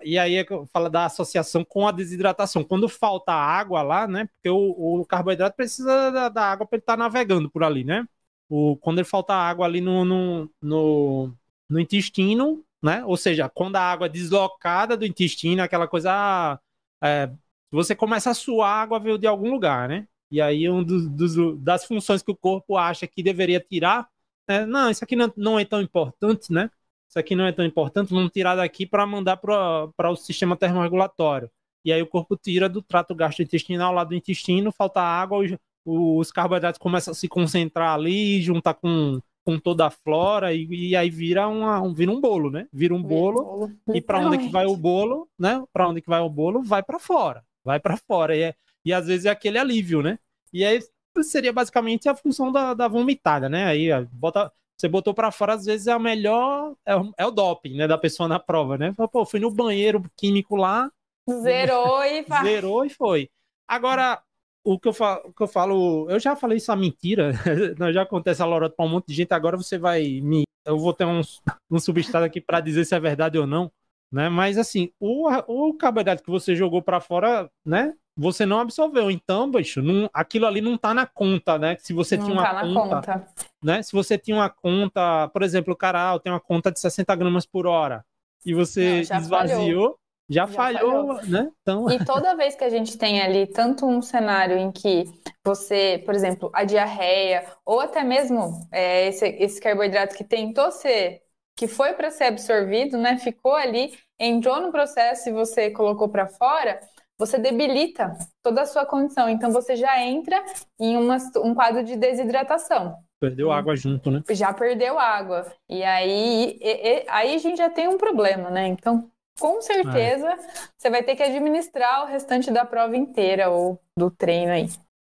e aí é fala da associação com a desidratação. Quando falta água lá, né? Porque o, o carboidrato precisa da, da água para ele estar tá navegando por ali, né? O, quando ele falta água ali no, no, no, no intestino, né? Ou seja, quando a água é deslocada do intestino, aquela coisa ah, é, você começa a suar, a água veio de algum lugar, né? E aí um dos, dos, das funções que o corpo acha que deveria tirar, é, não, isso aqui não, não, é tão importante, né? Isso aqui não é tão importante, vamos tirar daqui para mandar para o sistema termorregulatório. E aí o corpo tira do trato gastrointestinal lá do intestino, falta água, os, os carboidratos começam a se concentrar ali, juntar com com toda a flora e, e aí vira, uma, um, vira um bolo, né? Vira um bolo, bolo. e para onde que vai o bolo, né? Para onde que vai o bolo? Vai para fora, vai para fora e, é, e às vezes é aquele alívio, né? E aí seria basicamente a função da, da vomitada, né? Aí bota, você botou para fora, às vezes é a melhor, é o, é o doping, né? Da pessoa na prova, né? Pô, fui no banheiro químico lá, zerou e vai. zerou e foi. Agora o que eu falo, o que eu falo, eu já falei isso a mentira, *laughs* já acontece a lorota para um monte de gente, agora você vai me. Eu vou ter um, um substrato aqui para dizer se é verdade ou não, né? Mas assim, o, o carboidrato que você jogou para fora, né? Você não absorveu. Então, bicho, não, aquilo ali não tá na conta, né? Se você não tinha uma tá conta, conta, né? Se você tinha uma conta, por exemplo, o cara tem uma conta de 60 gramas por hora e você não, esvaziou, falhou já, já falhou, falhou, né? Então... E toda vez que a gente tem ali tanto um cenário em que você, por exemplo, a diarreia, ou até mesmo é, esse, esse carboidrato que tentou ser, que foi para ser absorvido, né? Ficou ali, entrou no processo e você colocou para fora, você debilita toda a sua condição. Então você já entra em uma, um quadro de desidratação. Perdeu água junto, né? Já perdeu água. E aí, e, e, aí a gente já tem um problema, né? Então, com certeza é. você vai ter que administrar o restante da prova inteira ou do treino aí.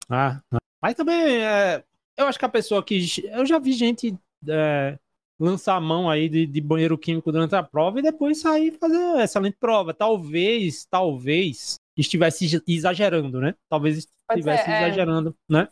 Ah, mas também é, eu acho que a pessoa que. Eu já vi gente é, lançar a mão aí de, de, banheiro químico durante a prova e depois sair fazer excelente prova. Talvez, talvez estivesse exagerando, né? Talvez estivesse ser, é. exagerando, né?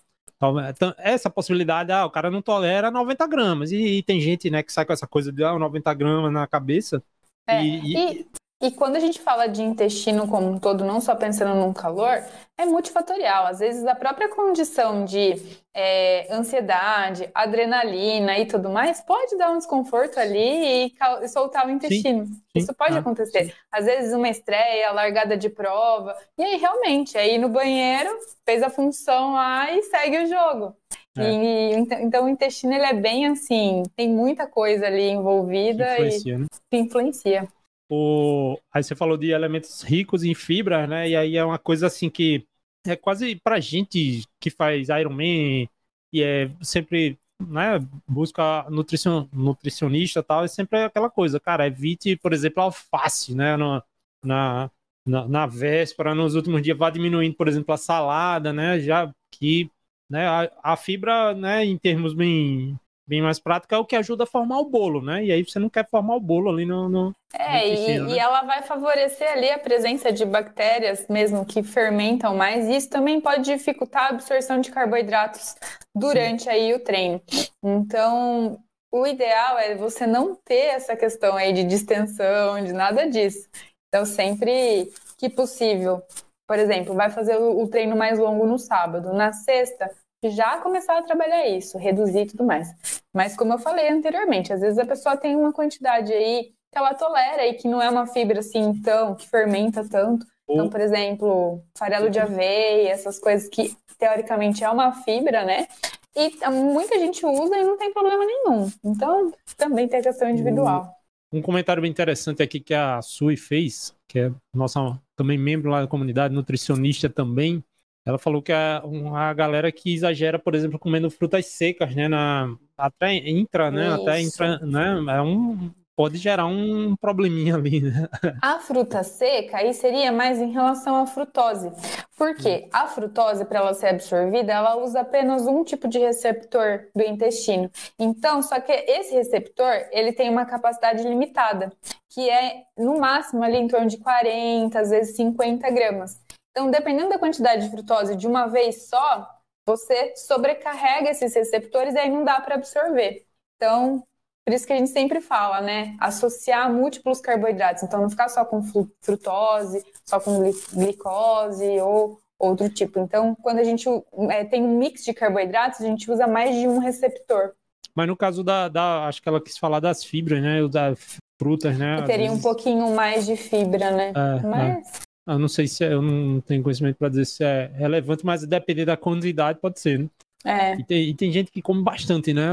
Então, essa possibilidade, ah, o cara não tolera 90 gramas. E, e, tem gente, né, que sai com essa coisa de ah, 90 gramas na cabeça. É, e, e, e quando a gente fala de intestino como um todo, não só pensando no calor, é multifatorial. Às vezes, a própria condição de é, ansiedade, adrenalina e tudo mais pode dar um desconforto ali e, e soltar o intestino. Sim, sim, Isso pode ah, acontecer. Sim. Às vezes, uma estreia, largada de prova. E aí, realmente, aí no banheiro, fez a função lá e segue o jogo. É. E, então, o intestino ele é bem assim, tem muita coisa ali envolvida influencia, e né? influencia. O... Aí você falou de elementos ricos em fibras, né? E aí é uma coisa assim que é quase pra gente que faz Iron Man e é sempre né, busca nutricion, nutricionista e tal, é sempre aquela coisa, cara, evite, por exemplo, alface, né, no, na, na, na véspera, nos últimos dias, vá diminuindo, por exemplo, a salada, né, já que né, a, a fibra, né, em termos bem bem mais prática, é o que ajuda a formar o bolo, né? E aí você não quer formar o bolo ali no. no é, no e, né? e, ela vai favorecer ali a presença de bactérias, mesmo que fermentam mais, e isso também pode dificultar a absorção de carboidratos durante Sim. aí o treino. Então, o ideal é você não ter essa questão aí de distensão, de nada disso. Então, sempre que possível, por exemplo, vai fazer o treino mais longo no sábado. Na sexta, já começar a trabalhar isso, reduzir e tudo mais. Mas como eu falei anteriormente, às vezes a pessoa tem uma quantidade aí que ela tolera e que não é uma fibra assim tão, que fermenta tanto. Então, por exemplo, farelo de aveia, essas coisas que teoricamente é uma fibra, né? E muita gente usa e não tem problema nenhum. Então, também tem a questão individual. Um comentário bem interessante aqui que a Sui fez, que é nossa também membro lá da comunidade, nutricionista também, ela falou que a, a galera que exagera, por exemplo, comendo frutas secas, né? Na, até entra, né? Isso. Até entra, né? É um, pode gerar um probleminha ali, né? A fruta seca aí seria mais em relação à frutose. Porque a frutose, para ela ser absorvida, ela usa apenas um tipo de receptor do intestino. Então, só que esse receptor, ele tem uma capacidade limitada, que é no máximo ali em torno de 40, às vezes 50 gramas. Então, dependendo da quantidade de frutose de uma vez só, você sobrecarrega esses receptores e aí não dá para absorver. Então, por isso que a gente sempre fala, né? Associar múltiplos carboidratos. Então, não ficar só com frutose, só com glicose ou outro tipo. Então, quando a gente é, tem um mix de carboidratos, a gente usa mais de um receptor. Mas no caso da, da acho que ela quis falar das fibras, né? Das frutas, né? teria vezes... um pouquinho mais de fibra, né? É, Mas... É. Eu não sei se é, eu não tenho conhecimento para dizer se é relevante, mas depender da quantidade pode ser, né? É. E tem, e tem, gente que come bastante, né?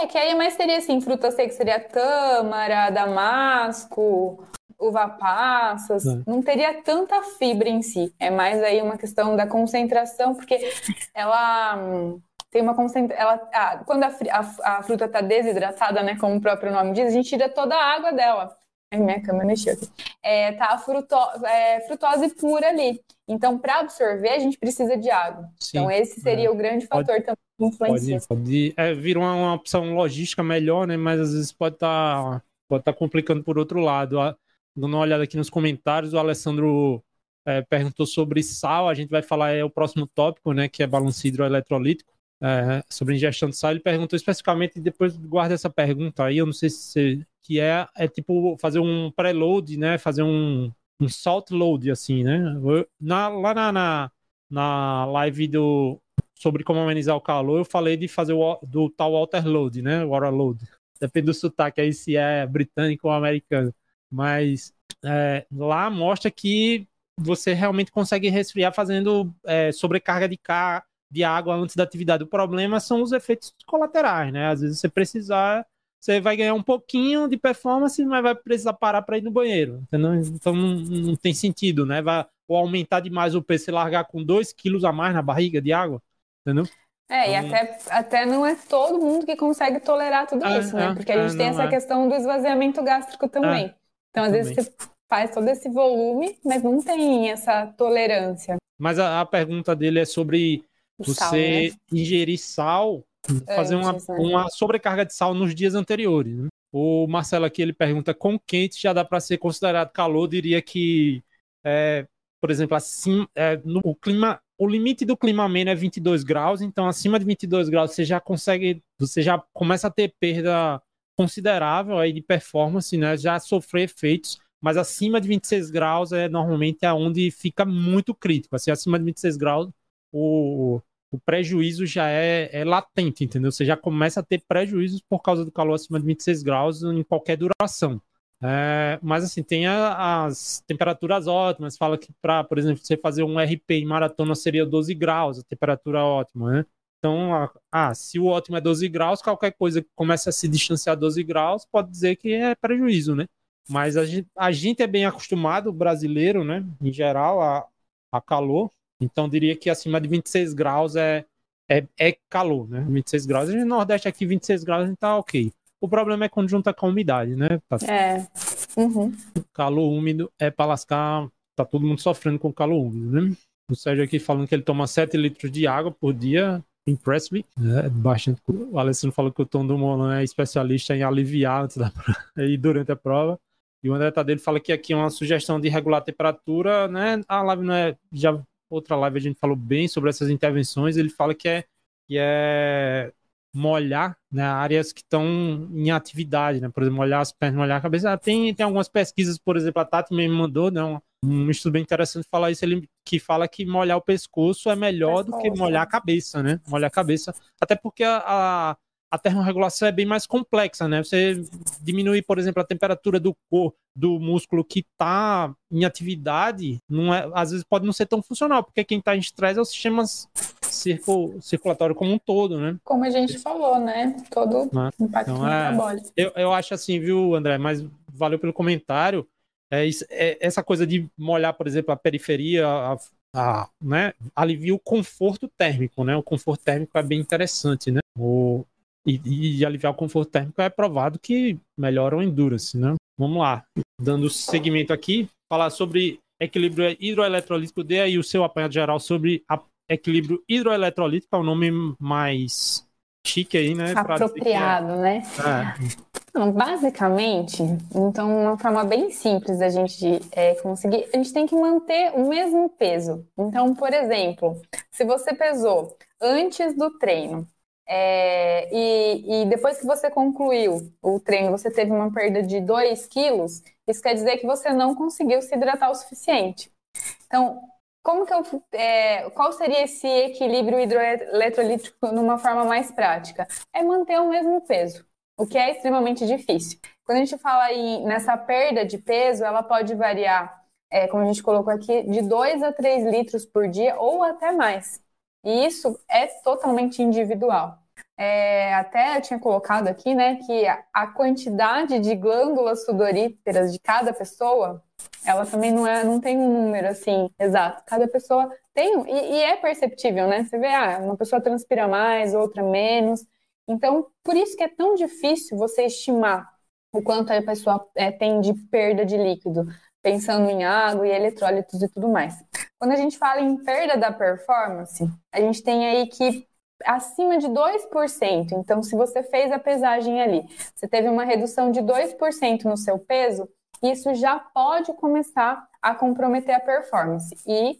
É, que aí mais seria assim, fruta seca seria tâmara, damasco, uva passas. É. Não teria tanta fibra em si. É mais aí uma questão da concentração, porque ela hum, tem uma concentração. Ela, ah, quando a, a, a fruta está desidratada, né? Como o próprio nome diz, a gente tira toda a água dela. A minha câmera mexeu aqui. É, tá a fruto, é, frutose pura ali. Então, para absorver, a gente precisa de água. Sim, então, esse seria é. o grande fator pode, também que influencia. Pode, pode é, vir uma, uma, opção logística melhor, né? Mas às vezes pode estar tá, pode tá complicando por outro lado. Dando uma olhada aqui nos comentários, o Alessandro é, perguntou sobre sal. A gente vai falar, é o próximo tópico, né? Que é balanço hidroeletrolítico. É, sobre ingestão de sal, ele perguntou especificamente, depois guarda essa pergunta aí, eu não sei se que é, é tipo fazer um preload, né? Fazer um, um salt load, assim, né? Na, lá na, na, na live do, sobre como amenizar o calor, eu falei de fazer o do tal water load, né? Water load. Depende do sotaque aí se é britânico ou americano. Mas é, lá mostra que você realmente consegue resfriar fazendo é, sobrecarga de, ca... de água antes da atividade. O problema são os efeitos colaterais, né? Às vezes você precisar você vai ganhar um pouquinho de performance, mas vai precisar parar para ir no banheiro. Entendeu? Então não, não, tem sentido, né? Vai ou aumentar demais o peso e largar com 2 quilos a mais na barriga de água, entendeu? É, então, e até, até não é todo mundo que consegue tolerar tudo é, isso, né? É, Porque a gente é, tem essa é. questão do esvaziamento gástrico também. É, então, às também. vezes, você faz todo esse volume, mas não tem essa tolerância. Mas a, a pergunta dele é sobre o você sal, né? ingerir sal fazer uma, uma sobrecarga de sal nos dias anteriores. Né? O Marcelo aqui ele pergunta: com quente já dá para ser considerado calor? Diria que, é, por exemplo, assim, é, no, o clima, o limite do clima ameno é 22 graus, então acima de 22 graus você já consegue, você já começa a ter perda considerável aí de performance, né? Já sofrer efeitos, mas acima de 26 graus é normalmente é onde fica muito crítico. Assim, acima de 26 graus, o, o prejuízo já é, é, latente, entendeu? Você já começa a ter prejuízos por causa do calor acima de 26 graus em qualquer duração. É, mas assim, tem a, as temperaturas ótimas. Fala que para, por exemplo, você fazer um RP em maratona seria 12 graus, a temperatura ótima, né? Então, ah, se o ótimo é 12 graus, qualquer coisa que comece a se distanciar 12 graus pode dizer que é prejuízo, né? Mas a gente, a gente é bem acostumado, brasileiro, né, em geral, a, a calor. Então diria que acima de 26 graus é, é, é calor, né? 26 graus. No Nordeste aqui, 26 graus, a gente tá ok. O problema é quando junta com a umidade, né? Tá... É. Uhum. Calor úmido é para lascar. Tá todo mundo sofrendo com calor úmido, né? O Sérgio aqui falando que ele toma 7 litros de água por dia. Impress me. É bastante. O Alessandro falou que o Tom do Molan é especialista em aliviar antes da *laughs* e durante a prova. E o André Tadeu fala que aqui é uma sugestão de regular a temperatura, né? A live não é. Já outra live a gente falou bem sobre essas intervenções. Ele fala que é, que é molhar né, áreas que estão em atividade, né? Por exemplo, molhar as pernas, molhar a cabeça. Ah, tem, tem algumas pesquisas, por exemplo, a Tati me mandou, né? Um, um estudo bem interessante falar isso, ele que fala que molhar o pescoço é melhor do que molhar a cabeça, né? Molhar a cabeça. Até porque a, a a termorregulação é bem mais complexa, né? Você diminuir, por exemplo, a temperatura do corpo, do músculo que está em atividade, não é, às vezes pode não ser tão funcional, porque quem está em estresse é o sistema circo, circulatório como um todo, né? Como a gente falou, né? Todo né? impacto então, é, metabólico. Eu, eu acho assim, viu, André? Mas valeu pelo comentário. É, é, essa coisa de molhar, por exemplo, a periferia, a, a, né, alivia o conforto térmico, né? O conforto térmico é bem interessante, né? O, e, e, aliviar o conforto térmico é provado que melhora o endurance, né? Vamos lá, dando seguimento aqui, falar sobre equilíbrio hidroeletrolítico, dê aí o seu apanhado geral sobre equilíbrio hidroeletrolítico, é o nome mais chique aí, né? Apropriado, é... né? É. Então, basicamente, então, uma forma bem simples da gente é, conseguir, a gente tem que manter o mesmo peso. Então, por exemplo, se você pesou antes do treino é, e, e, depois que você concluiu o treino, você teve uma perda de 2 quilos, isso quer dizer que você não conseguiu se hidratar o suficiente. Então, como que eu, é, qual seria esse equilíbrio hidroeletrolítico numa forma mais prática? É manter o mesmo peso, o que é extremamente difícil. Quando a gente fala aí nessa perda de peso, ela pode variar, é, como a gente colocou aqui, de 2 a 3 litros por dia ou até mais. E isso é totalmente individual. É, até eu tinha colocado aqui, né, que a quantidade de glândulas sudoríferas de cada pessoa, ela também não, é, não tem um número assim exato. Cada pessoa tem, e, e é perceptível, né? Você vê, ah, uma pessoa transpira mais, outra menos. Então, por isso que é tão difícil você estimar o quanto a pessoa é, tem de perda de líquido, pensando em água e eletrólitos e tudo mais. Quando a gente fala em perda da performance, a gente tem aí que acima de 2%. Então, se você fez a pesagem ali, você teve uma redução de 2% no seu peso, isso já pode começar a comprometer a performance. E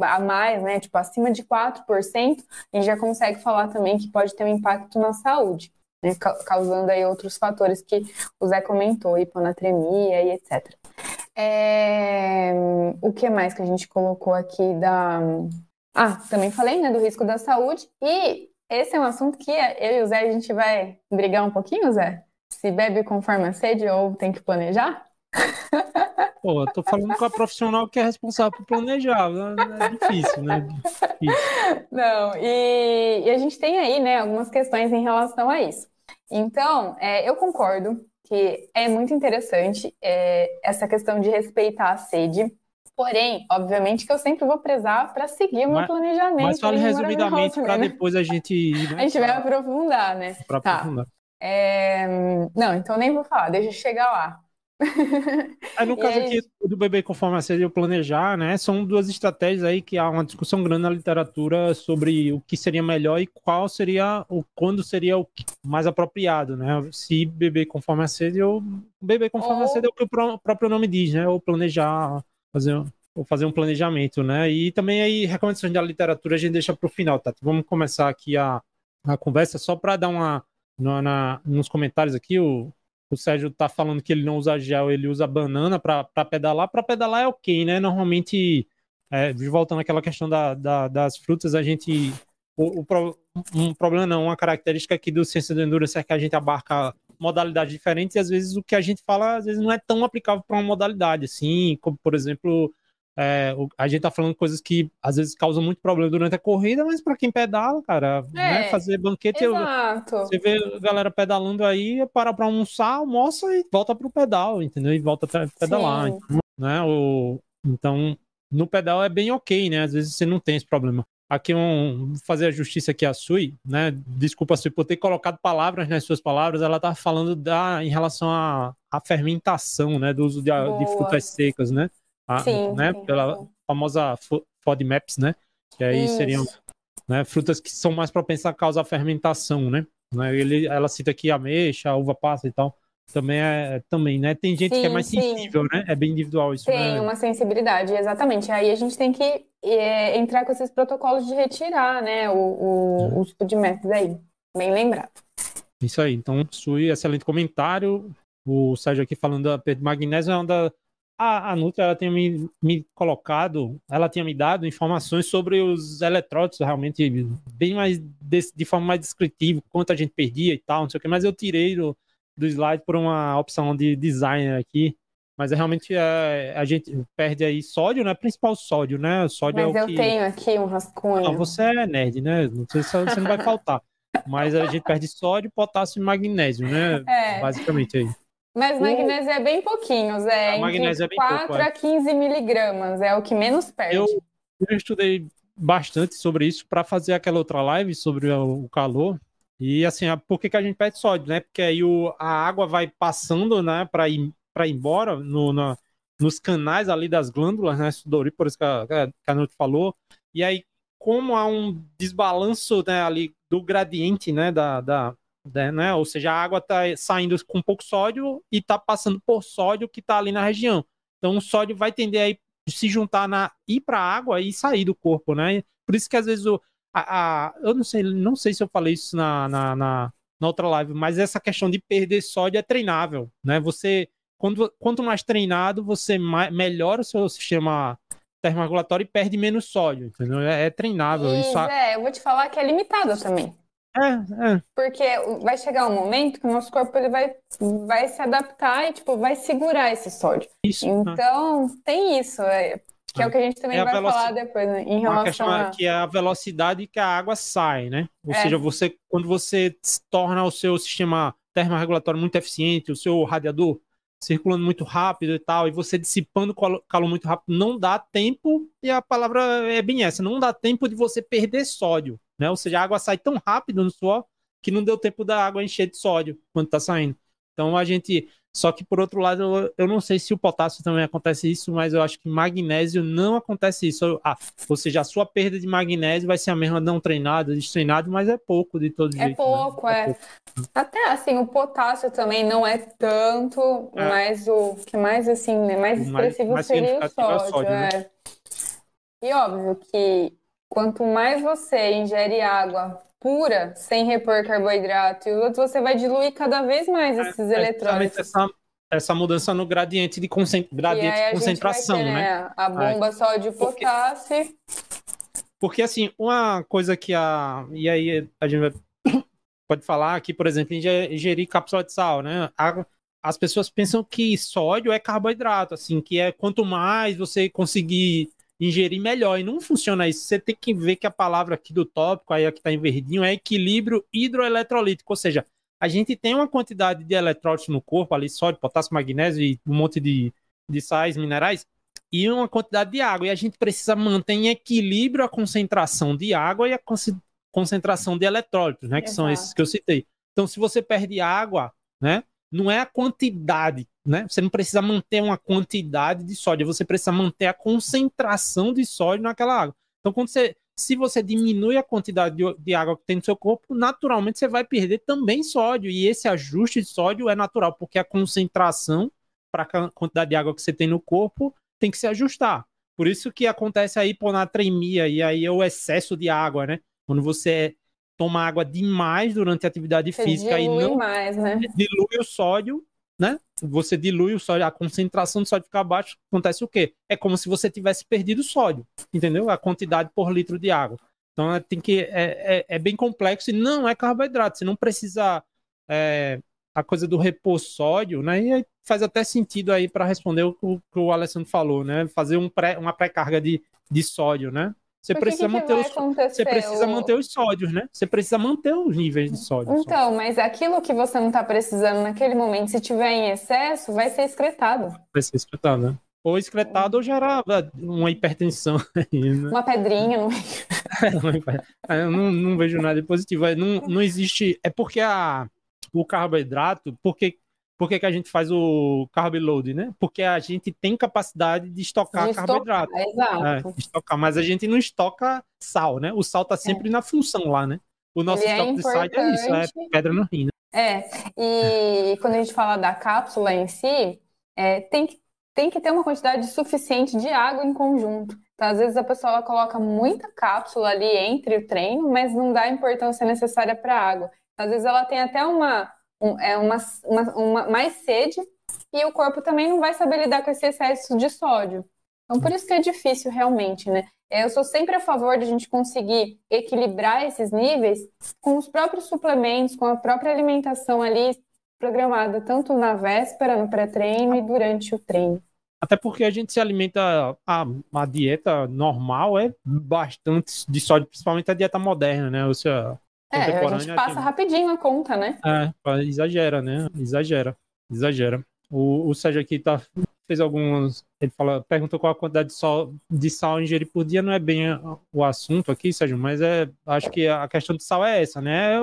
a mais, né, tipo acima de 4%, a gente já consegue falar também que pode ter um impacto na saúde, né, causando aí outros fatores que o Zé comentou, hiponatremia e etc. É... O que mais que a gente colocou aqui da. Ah, também falei, né, do risco da saúde. E esse é um assunto que eu e o Zé a gente vai brigar um pouquinho, Zé? Se bebe conforme a sede ou tem que planejar? *laughs* Pô, eu tô falando com a profissional que é responsável por planejar, né? é difícil, né? Difícil. Não, e, e, a gente tem aí, né, algumas questões em relação a isso. Então, é, eu concordo que é muito interessante é, essa questão de respeitar a sede. Porém, obviamente que eu sempre vou prezar para seguir o meu planejamento. Mas fale resumidamente para né? depois a gente *laughs* ir. Né? A gente vai aprofundar, né? Para tá. aprofundar. É... Não, então nem vou falar, deixa eu chegar lá. No caso aqui do bebê conforme a série planejar, né? São duas estratégias aí que há uma discussão grande na literatura sobre o que seria melhor e qual seria o quando seria o mais apropriado, né? Se beber conforme a sede ou beber conforme ou... a sede é o que o próprio nome diz, né? Ou planejar, fazer ou fazer um planejamento, né? E também aí recomendações da literatura a gente deixa para o final, tá? Vamos começar aqui a, a conversa só para dar uma na, na, nos comentários aqui o o Sérgio tá falando que ele não usa gel, ele usa banana para pedalar. Para pedalar é ok, né? Normalmente, é, voltando àquela questão da, da, das frutas, a gente. O, o, um problema não, uma característica aqui do Ciência do Endurance é que a gente abarca modalidades diferentes e às vezes o que a gente fala às vezes não é tão aplicável para uma modalidade, assim, como por exemplo é, a gente tá falando coisas que às vezes causam muito problema durante a corrida, mas para quem pedala, cara, né, é, né, fazer banquete, exato. você vê a galera pedalando aí, para para almoçar, almoça e volta pro pedal, entendeu? E volta a pedalar, então, né? O, então, no pedal é bem ok, né? Às vezes você não tem esse problema. Aqui um fazer a justiça aqui a Sui, né? Desculpa Sui por ter colocado palavras nas suas palavras, ela tá falando da em relação à, à fermentação, né, do uso de, de frutas secas, né? A, sim, né, sim, pela sim. famosa FODMAPs, né? Que aí Isso. seriam né, frutas que são mais propensas a causar fermentação, né? né? Ele, ela cita aqui ameixa, uva passa e tal. Também é, também, né? Tem gente que é Sim, mais sim. sensível, né? É bem individual isso, Tem né? uma sensibilidade, exatamente. Aí a gente tem que é, entrar com esses protocolos de retirar, né, o, o, os foodmaps aí. Bem lembrado. Isso aí. Então, Sui, excelente comentário. O Sérgio aqui falando da perda de magnésio é uma da... A, a Nutra, ela tinha me, me colocado, ela tinha me dado informações sobre os eletrólitos, realmente, bem mais, de, de forma mais descritiva, quanto a gente perdia e tal, não sei o que, mas eu tirei do, do slide por uma opção de design aqui, mas é realmente é, a gente perde aí sódio, né? Principal sódio, né? Sódio Mas é o eu que... tenho aqui um rascunho. Não, você é nerd, né? Não sei se você não vai faltar. Mas a gente perde sódio, potássio e magnésio, né? É. Basicamente aí. Mas O- magnésio é bem pouquinho, Zé. A Entre magnésio é bem 4 pouco, é. a 15 miligramas. É o que menos perde. Eu, eu estudei bastante sobre isso para fazer aquela outra live sobre o, calor. E assim, por que, que a gente perde sódio, né? Porque aí o, a água vai passando, né, para ir, pra ir embora no, na, nos canais ali das glândulas, né, sudoríparas que a, que a Nuti falou. E aí, como há um desbalanço, né, ali do gradiente, né, da, da- né, ou seja, a água está saindo com pouco sódio e está passando por sódio que está ali na região. Então, o sódio vai tender aí se juntar na ir para a água e sair do corpo, né? Por isso que às vezes o a, a- eu não sei, não sei se eu falei isso na, na, na, na outra live, mas essa questão de perder sódio é treinável, né? Você quando, quanto mais treinado, você mais, melhora o seu sistema termorregulatório e perde menos sódio, entendeu? É, é treinável. Isso a- Zé, eu vou te falar que é limitado também. É, é. Porque vai chegar um momento que o nosso corpo ele vai, vai se adaptar e tipo, vai segurar esse sódio. Isso. né? Então, tem isso, é, que é o que a gente também É vai veloci- falar depois, né, em Uma relação a... é que é a velocidade que a água sai, né? Ou É. seja, você quando você torna o seu sistema termorregulatório muito eficiente, o seu radiador circulando muito rápido e tal, e você dissipando calo- calor muito rápido, não dá tempo, e a palavra é bem essa, não dá tempo de você perder sódio, né? Ou seja, a água sai tão rápido no suor que não deu tempo da água encher de sódio quando tá saindo. Então a gente. Só que por outro lado, eu, eu não sei se o potássio também acontece isso, mas eu acho que magnésio não acontece isso. Ah, ou seja, a sua perda de magnésio vai ser a mesma não treinado, destreinado, mas é pouco de todo É jeito. pouco, né? é. pouco. Até assim, o potássio também não é tanto, É. mas o que mais assim, né, mais O mais- expressivo mais seria o é sódio, sódio, né? é. E óbvio que quanto mais você ingere água pura, sem repor carboidrato e os outros, você vai diluir cada vez mais esses É eletrólitos. essa, essa mudança no gradiente de, concent... Gradiente de concentração, ter, né? A bomba sódio Porque- potássio. Porque, assim, uma coisa que a. E aí a gente *coughs* pode falar aqui, por exemplo, inge- ingerir cápsula de sal, né? A- As pessoas pensam que sódio é carboidrato, assim, que é quanto mais você conseguir ingerir, melhor. E não funciona isso. Você tem que ver que a palavra aqui do tópico, aí aqui tá em verdinho, é equilíbrio hidroeletrolítico. Ou seja, a gente tem uma quantidade de eletrólitos no corpo, ali, sódio, potássio, magnésio e um monte de, de sais, minerais, e uma quantidade de água. E a gente precisa manter em equilíbrio a concentração de água e a conce- concentração de eletrólitos, né? Que são Exato. esses que eu citei. Então, se você perde água, né? Não é a quantidade, né? Você não precisa manter uma quantidade de sódio, você precisa manter a concentração de sódio naquela água. Então, quando você, se você diminui a quantidade de, de água que tem no seu corpo, naturalmente você vai perder também sódio. E esse ajuste de sódio é natural, porque a concentração para a quantidade de água que você tem no corpo tem que se ajustar. Por isso que acontece a hiponatremia e aí é o excesso de água, né? Quando você toma água demais durante a atividade Você física e não mais, né? dilui o sódio, né? Você dilui o sódio, a concentração de sódio fica baixa, acontece o quê? É como se você tivesse perdido sódio, entendeu? A quantidade por litro de água. Então é, tem que é, é, é bem complexo e não é carboidrato. Você não precisa é, a coisa do repor sódio, né? E aí faz até sentido aí para responder o que o Alessandro falou, né? Fazer um pré, uma pré-carga de, de sódio, né? Você Porque precisa que que manter os você precisa manter os sódios, né? Você precisa manter os níveis de sódio. só. Então, mas aquilo que você não está precisando naquele momento, se tiver em excesso, vai ser excretado. Vai ser escutado, né? ou excretado ou gerava uma hipertensão. *laughs* Aí, né? Uma pedrinha. Não... *laughs* eu não, não vejo nada de positivo. Não, não existe. É porque a, o carboidrato, porque por que, que a gente faz o carb load, né? Porque a gente tem capacidade de estocar de carboidrato. Estocar, exato. É, estocar, mas a gente não estoca sal, né? O sal tá sempre é. na função lá, né? O nosso Ele é estoque é de sal é isso, é pedra no rim, né? É, e quando a gente fala da cápsula em si, é, tem, que, tem que ter uma quantidade suficiente de água em conjunto. Então, às vezes a pessoa coloca muita cápsula ali entre o treino, mas não dá a importância necessária para a água. Às vezes ela tem até uma, é uma, uma, uma, mais sede e o corpo também não vai saber lidar com esse excesso de sódio. Então, por isso que é difícil realmente, né? Eu sou sempre a favor de a gente conseguir equilibrar esses níveis com os próprios suplementos, com a própria alimentação ali programada, tanto na véspera, no pré-treino e durante o treino. Até porque a gente se alimenta, a, a dieta normal é bastante de sódio, principalmente a dieta moderna, né? Ou seja, é, a gente passa tipo... rapidinho a conta, né? É, exagera, né? Exagera, exagera. O, o Sérgio aqui tá, fez algumas. Ele fala, perguntou qual a quantidade de sal, de sal ingerir por dia, não é bem o assunto aqui, Sérgio, mas é, acho que a questão de sal é essa, né?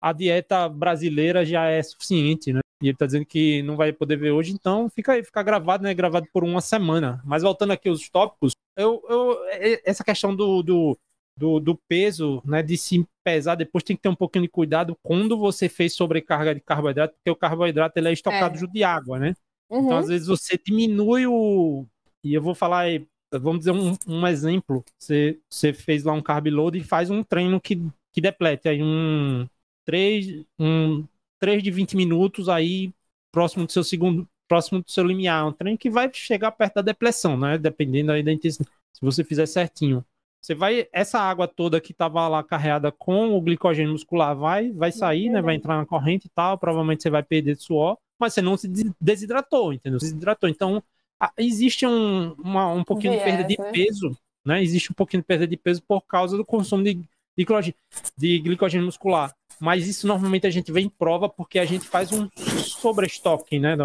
A dieta brasileira já é suficiente, né? E ele tá dizendo que não vai poder ver hoje, então fica aí, fica gravado, né? Gravado por uma semana. Mas voltando aqui aos tópicos, eu, eu, essa questão do, do do, do peso, né, de se pesar, depois tem que ter um pouquinho de cuidado quando você fez sobrecarga de carboidrato, porque o carboidrato ele é estocado é. de água, né? Uhum. Então, às vezes, você diminui o. E eu vou falar aí, vamos dizer um, um exemplo. Você, você fez lá um carb load e faz um treino que, que deplete aí um 3, um 3 de 20 minutos aí próximo do seu segundo, próximo do seu limiar. Um treino que vai chegar perto da depressão, né? Dependendo aí da intensidade. Se você fizer certinho. Você vai, essa água toda que estava lá carregada com o glicogênio muscular vai, vai sair, né? Vai entrar na corrente e tal. Provavelmente você vai perder suor, mas você não se desidratou, entendeu? Se desidratou. Então, existe um, uma, um pouquinho de perda de né? peso, né? Existe um pouquinho de perda de peso por causa do consumo de, glicogênio, de glicogênio muscular. Mas isso normalmente a gente vê em prova porque a gente faz um sobreestoque, né?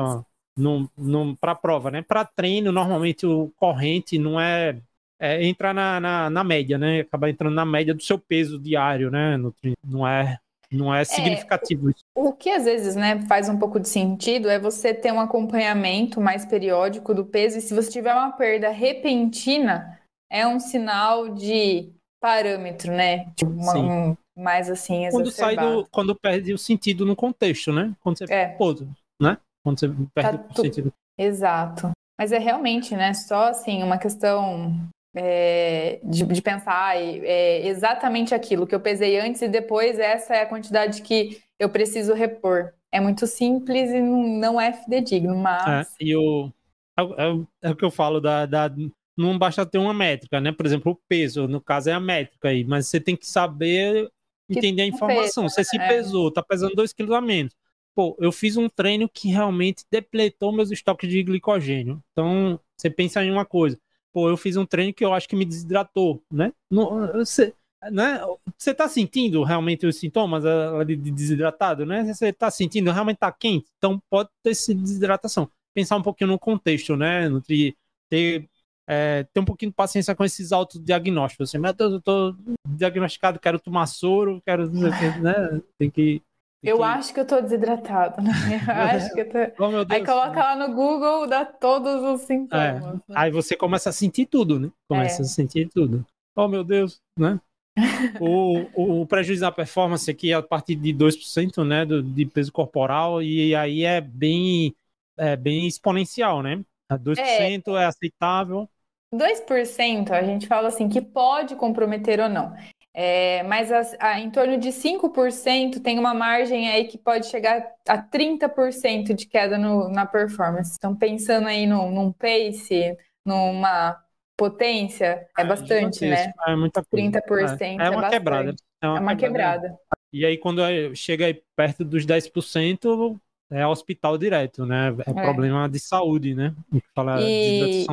Para a prova, né? Para treino, normalmente o corrente não é é, entrar na, na, na, média, né? Acabar entrando na média do seu peso diário, né? No, não é não é, é significativo é, O que às vezes né, faz um pouco de sentido é você ter um acompanhamento mais periódico do peso, e se você tiver uma perda repentina, é um sinal de parâmetro, né? Tipo, uma, um, mais assim, quando sai do, Quando perde o sentido no contexto, né? Quando você é. Pô, né? Quando você perde tá o sentido. Exato. Mas é realmente, né? Só assim, uma questão é, de, de, pensar é, exatamente aquilo que eu pesei antes e depois essa é a quantidade que eu preciso repor. É muito simples e não é fidedigno, mas. É, e o, é, é, é, o que eu falo da, da. Não basta ter uma métrica, né? Por exemplo, o peso, no caso é a métrica aí, mas você tem que saber entender a informação. Peso, você se é. pesou, tá pesando 2 quilos a menos. Pô, eu fiz um treino que realmente depletou meus estoques de glicogênio. Então, você pensa em uma coisa pô, eu fiz um treino que eu acho que me desidratou, né? você, né? Você tá sentindo realmente os sintomas de desidratado, né? Você tá sentindo, realmente tá quente, então pode ter essa desidratação. Pensar um pouquinho no contexto, né? Nutri, ter, é, ter um pouquinho de paciência com esses autodiagnósticos. Assim, mas eu tô, tô diagnosticado, quero tomar soro, quero, né? Tem que eu acho que eu tô desidratado, né? *laughs* Eu acho que eu tô... oh, Aí coloca lá no Google, dá todos os sintomas. É. Aí você começa a sentir tudo, né? Começa é. a sentir tudo. Oh, meu Deus, né? *laughs* o, o, o, prejuízo da performance aqui é a partir de 2% né, do, de peso corporal, e aí é bem, é bem exponencial, né? 2% é, é aceitável. 2% a gente fala assim que pode comprometer ou não. É, mas a, a, em torno de 5% tem uma margem aí que pode chegar a 30% de queda no, na performance. Então, pensando aí no, num pace, numa potência, é, é bastante, né? É muita coisa. 30% é, é uma é quebrada. É uma, é uma quebrada. quebrada. E aí, quando chega aí perto dos 10%, é hospital direto, né? É, é. problema de saúde, né? Fala e...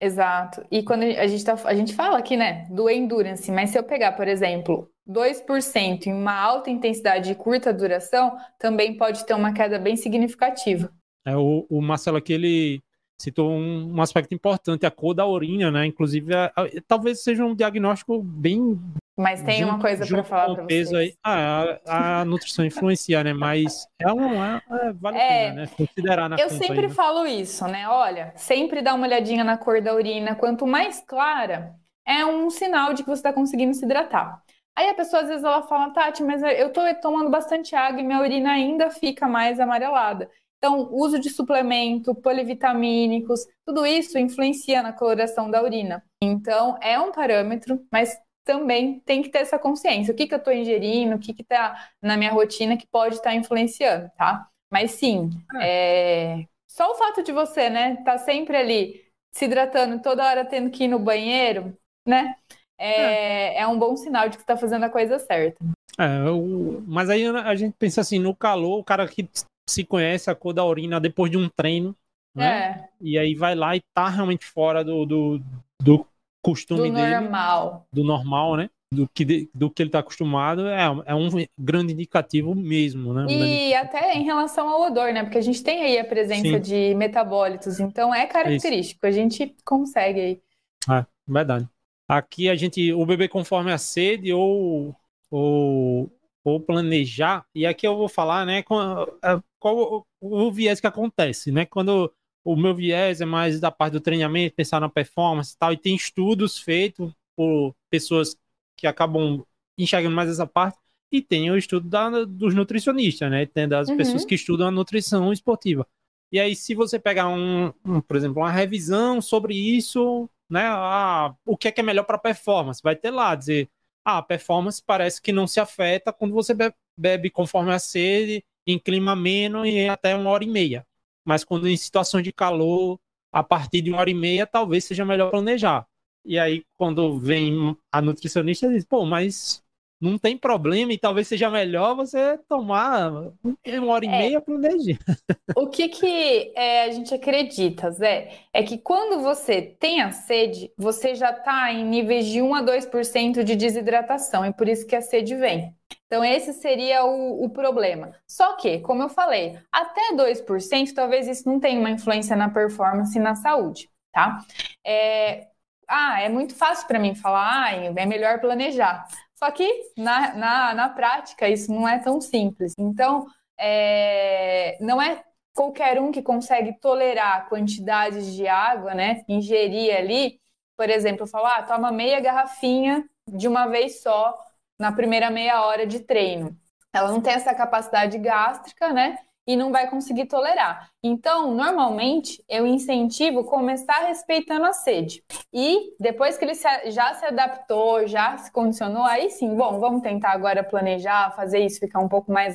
Exato. E quando a gente, tá, a gente fala aqui, né, do endurance, mas se eu pegar, por exemplo, 2% em uma alta intensidade e curta duração, também pode ter uma queda bem significativa. É, o, o Marcelo aqui, ele, citou um, um, aspecto importante, a cor da urina, né? Inclusive, a, a, talvez seja um diagnóstico bem. Mas tem junto, uma coisa para falar para vocês. Aí. Ah, a, a, nutrição influencia, né? Mas é um. É, é, vale é, pena, né? Considerar na Eu sempre aí, né? falo isso, né? Olha, sempre dá uma olhadinha na cor da urina. Quanto mais clara, é um sinal de que você está conseguindo se hidratar. Aí a pessoa às vezes ela fala, Tati, mas eu estou tomando bastante água e minha urina ainda fica mais amarelada. Então, uso de suplemento, polivitamínicos, tudo isso influencia na coloração da urina. Então, é um parâmetro, mas também tem que ter essa consciência. O que, que eu estou ingerindo, o que está na minha rotina que pode estar tá influenciando, tá? Mas sim, é. é... só o fato de você, né, tá sempre ali se hidratando, toda hora tendo que ir no banheiro, né? É, é. é um bom sinal de que está fazendo a coisa certa. É, o... mas aí a gente pensa assim, no calor, o cara que se conhece a cor da urina depois de um treino, né? É. E aí vai lá e tá realmente fora do, do, do costume do dele. Do normal. Do normal, né? Do que, do que ele está acostumado, é, é um grande indicativo mesmo, né? E até em relação ao odor, né? Porque a gente tem aí a presença Sim. de metabólitos, então é característico, Isso. a gente consegue aí. É, verdade. Aqui a gente, o bebê conforme a sede ou, ou ou planejar, e aqui eu vou falar, né, qual, o viés que acontece, né, quando o meu viés é mais da parte do treinamento, pensar na performance e tal, e tem estudos feitos por pessoas que acabam enxergando mais essa parte, e tem o estudo da, dos nutricionistas, né, tem das uhum. pessoas que estudam a nutrição esportiva. E aí, se você pegar um, um por exemplo, uma revisão sobre isso, né, ah, o que é, que é melhor para performance, vai ter lá, dizer, ah, a performance parece que não se afeta quando você bebe, conforme a sede, em clima ameno e até uma hora e meia. Mas quando em situação de calor, a partir de uma hora e meia, talvez seja melhor planejar. E aí, quando vem a nutricionista, diz, pô, mas não tem problema e talvez seja melhor você tomar uma hora e é. meia planejar. *laughs* O que, que é, a gente acredita, Zé, é que quando você tem a sede, você já está em níveis de 1 a 2% de desidratação, e por isso que a sede vem. Então, esse seria o, o, problema. Só que, como eu falei, até 2%, talvez isso não tenha uma influência na performance e na saúde, tá? É, ah, é muito fácil para mim falar, ah, é melhor planejar. Só que na, na, na prática isso não é tão simples. Então, é, não é qualquer um que consegue tolerar quantidades de água, né? Ingerir ali, por exemplo, falar, ah, toma meia garrafinha de uma vez só na primeira meia hora de treino. Ela não tem essa capacidade gástrica, né? E não vai conseguir tolerar. Então, normalmente, eu incentivo começar respeitando a sede. E depois que ele já se adaptou, já se condicionou, aí sim, bom, vamos tentar agora planejar, fazer isso ficar um pouco mais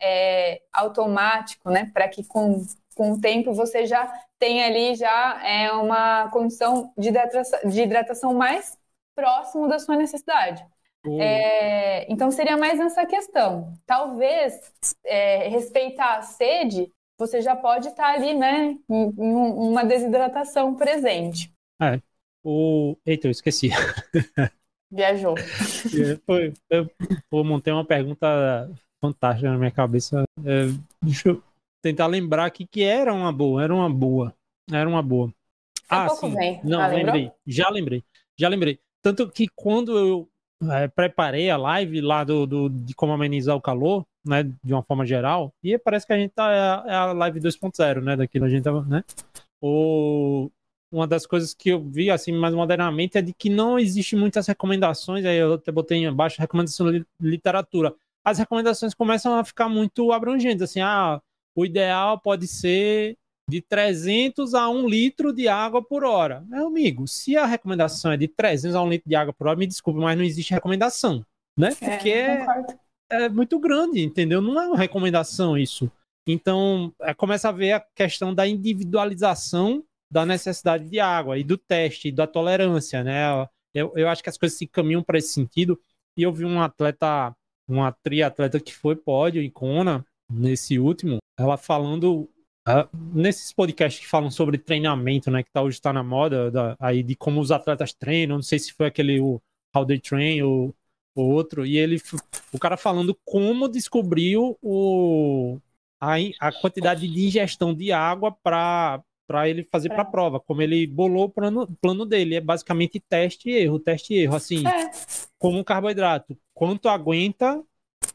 é, automático, né? Para que com, com o tempo você já tenha ali já é, uma condição de hidratação, de hidratação mais próximo da sua necessidade. É, então seria mais nessa questão. Talvez é, respeitar a sede, você já pode estar ali, né, em, em uma desidratação presente. É. O... Eita, eu esqueci. *laughs* Viajou. É, foi, eu, eu montei uma pergunta fantástica na minha cabeça. É, deixa eu tentar lembrar aqui que era uma boa, era uma boa. Era uma boa. ah, sim. Bem. Não, ah, lembrei. Já lembrei. Já lembrei. Tanto que quando eu é, preparei a live lá do, do, de como amenizar o calor, né, de uma forma geral, e parece que a gente tá, é a, é a live 2.0, né, daquilo a gente tava, né, o, uma das coisas que eu vi, assim, mais modernamente, é de que não existe muitas recomendações, aí eu até botei embaixo, recomendação de literatura, as recomendações começam a ficar muito abrangentes, assim, ah, o ideal pode ser de 300 a 1 litro de água por hora. Meu amigo, se a recomendação é de 300 a 1 litro de água por hora, me desculpe, mas não existe recomendação, né? É, Porque é, é, muito grande, entendeu? Não é uma recomendação isso. Então, é, começa a ver a questão da individualização da necessidade de água e do teste, e da tolerância, né? Eu, eu acho que as coisas se caminham para esse sentido. E eu vi um atleta, uma triatleta que foi pódio em Kona, nesse último, ela falando Uh, nesses podcasts que falam sobre treinamento, né, que tá, hoje está na moda, da, aí de como os atletas treinam, não sei se foi aquele o How They Train ou, ou outro, e ele, o cara falando como descobriu o, a, a quantidade de ingestão de água para para ele fazer é. para a prova, como ele bolou o plano, plano dele, é basicamente teste e erro, teste e erro, assim, é. como um carboidrato, quanto aguenta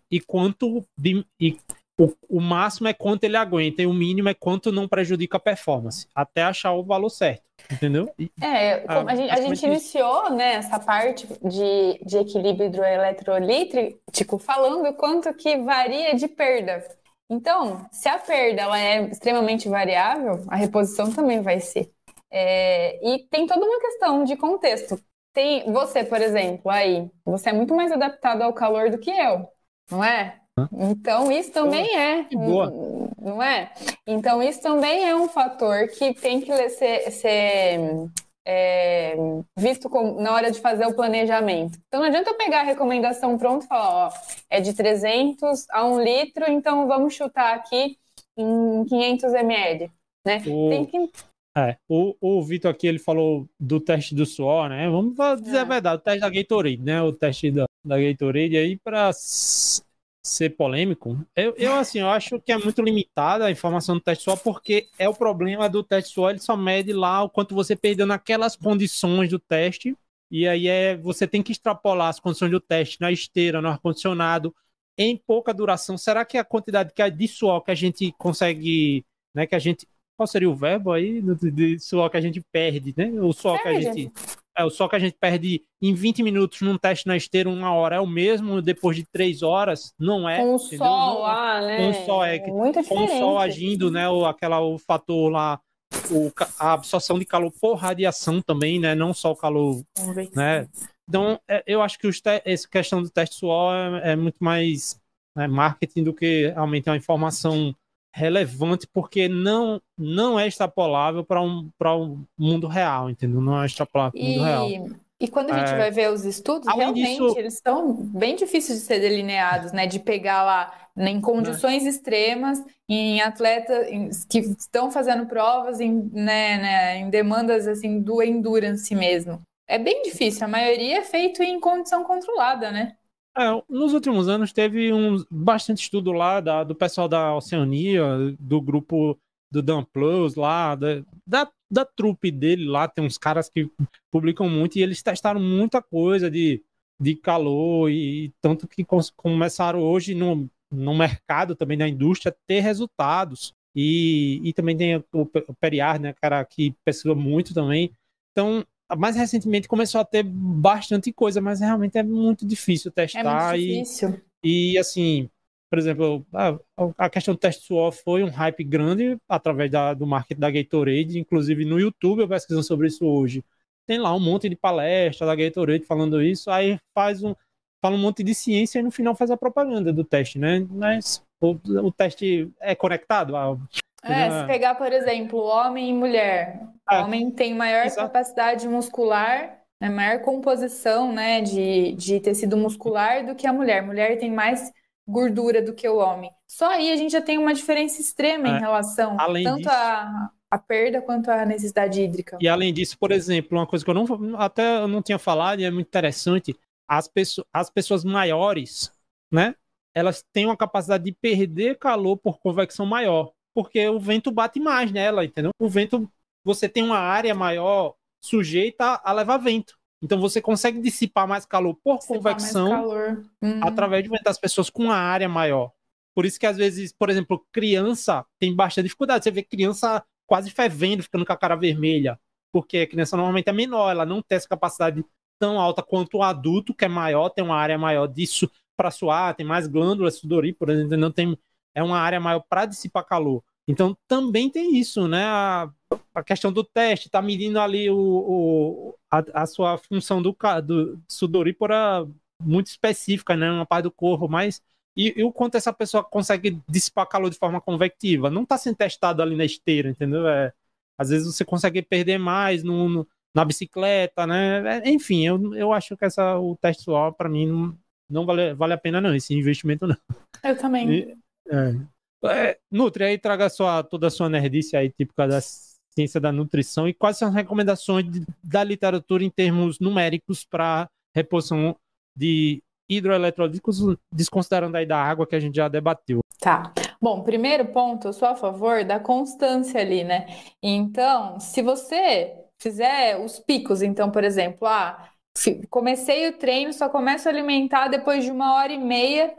e quanto de, e o, o, máximo é quanto ele aguenta e o mínimo é quanto não prejudica a performance, até achar o valor certo, entendeu? E, é, a, a, gente, a gente iniciou né, essa parte de, de equilíbrio hidroeletrolítrico falando quanto que varia de perda. Então, se a perda ela é extremamente variável, a reposição também vai ser. É, e tem toda uma questão de contexto. Tem você, por exemplo, aí, você é muito mais adaptado ao calor do que eu, não é? Então, isso também é. Boa. Não é? Então, isso também é um fator que tem que ser, ser é, visto com, na hora de fazer o planejamento. Então não adianta eu pegar a recomendação pronta e falar, ó, é de 300 a 1 litro, então vamos chutar aqui em 500 ml, né? O... Tem que... É, o, o Vitor aqui, ele falou do teste do suor, né? Vamos dizer é. a verdade, o teste da Gatorade, né? O teste da, da Gatorade aí para ser polêmico, eu, eu assim, eu acho que é muito limitada a informação do teste só porque é o problema do teste só, ele só mede lá o quanto você perdeu naquelas condições do teste, e aí é você tem que extrapolar as condições do teste na esteira, no ar-condicionado, em pouca duração. Será que a quantidade que é de suor que a gente consegue, né, que a gente qual seria o verbo aí de suor que a gente perde, né? O suor que a gente é, o sol que a gente perde em 20 minutos num teste na esteira, uma hora, é o mesmo depois de três horas? Não é. Com o sol lá, né? Com o sol, é. Muito com o sol agindo, né? O, aquela, o fator lá, o, a absorção de calor por radiação também, né? Não só o calor, né? Então, é, eu acho que os essa questão do teste suor é, é muito mais né, marketing do que realmente uma informação relevante porque não não é extrapolável para um um mundo real, entendeu? Não é extrapolável para o mundo real. E quando a gente é... vai ver os estudos, realmente disso... eles são bem difíceis de ser delineados, né? De pegar lá em condições é. extremas, em atletas que estão fazendo provas em, né, né, em demandas assim do endurance mesmo. É bem difícil. A maioria é feito em condição controlada, né? É, nos últimos anos teve um bastante estudo lá da, do pessoal da Oceania, do grupo do Dan Plus lá, da, da, da trupe dele lá, tem uns caras que publicam muito e eles testaram muita coisa de, de calor e tanto que começaram hoje no, no mercado também da indústria ter resultados. E, e também tem o, o Periar, né, cara, que pesquisou muito também. Então, mais recentemente começou a ter bastante coisa, mas realmente é muito difícil testar. É muito difícil. E, e assim, por exemplo, a, a, questão do teste suor foi um hype grande através da, do marketing da Gatorade, inclusive no YouTube eu pesquisando sobre isso hoje. Tem lá um monte de palestra da Gatorade falando isso, aí faz um fala um monte de ciência e no final faz a propaganda do teste, né? Mas o, o teste é conectado a é, se pegar, por exemplo, homem e mulher. O ah, homem tem maior exato. capacidade muscular, né, maior composição né, de, de tecido muscular do que a mulher. Mulher tem mais gordura do que o homem. Só aí a gente já tem uma diferença extrema é. em relação além tanto disso, a, a perda quanto a necessidade hídrica. E além disso, por exemplo, uma coisa que eu não até eu não tinha falado e é muito interessante, as, pessoas, as pessoas maiores, né? Elas têm uma capacidade de perder calor por convecção maior porque o vento bate mais nela, entendeu? O vento, você tem uma área maior sujeita a levar vento. Então você consegue dissipar mais calor por dissipar convecção calor. Uhum. através de vento das pessoas com uma área maior. Por isso que às vezes, por exemplo, criança tem bastante dificuldade. Você vê criança quase fervendo, ficando com a cara vermelha, porque a criança normalmente é menor, ela não tem essa capacidade tão alta quanto o adulto, que é maior, tem uma área maior disso para suar, tem mais glândulas sudoríparas, não tem é uma área maior para dissipar calor. Então também tem isso, né? A, a questão do teste, está medindo ali o, o a, a, sua função do, do sudorípora muito específica, né? Uma parte do corpo, mas e, e, o quanto essa pessoa consegue dissipar calor de forma convectiva? Não está sendo testado ali na esteira, entendeu? É, às vezes você consegue perder mais no, no na bicicleta, né? É, enfim, eu, eu acho que essa, o teste suor, para mim, não, não vale, vale a pena, não, esse investimento não. Eu também. E, é. É, Nutri, aí traga sua, toda a sua nerdice aí, típica da ciência da nutrição, e quais são as recomendações de, da literatura em termos numéricos para reposição de hidroeletrolíticos, desconsiderando aí da água que a gente já debateu. Tá. Bom, primeiro ponto, eu sou a favor da constância ali, né? Então, se você fizer os picos, então, por exemplo, ah, comecei o treino, só começo a alimentar depois de uma hora e meia,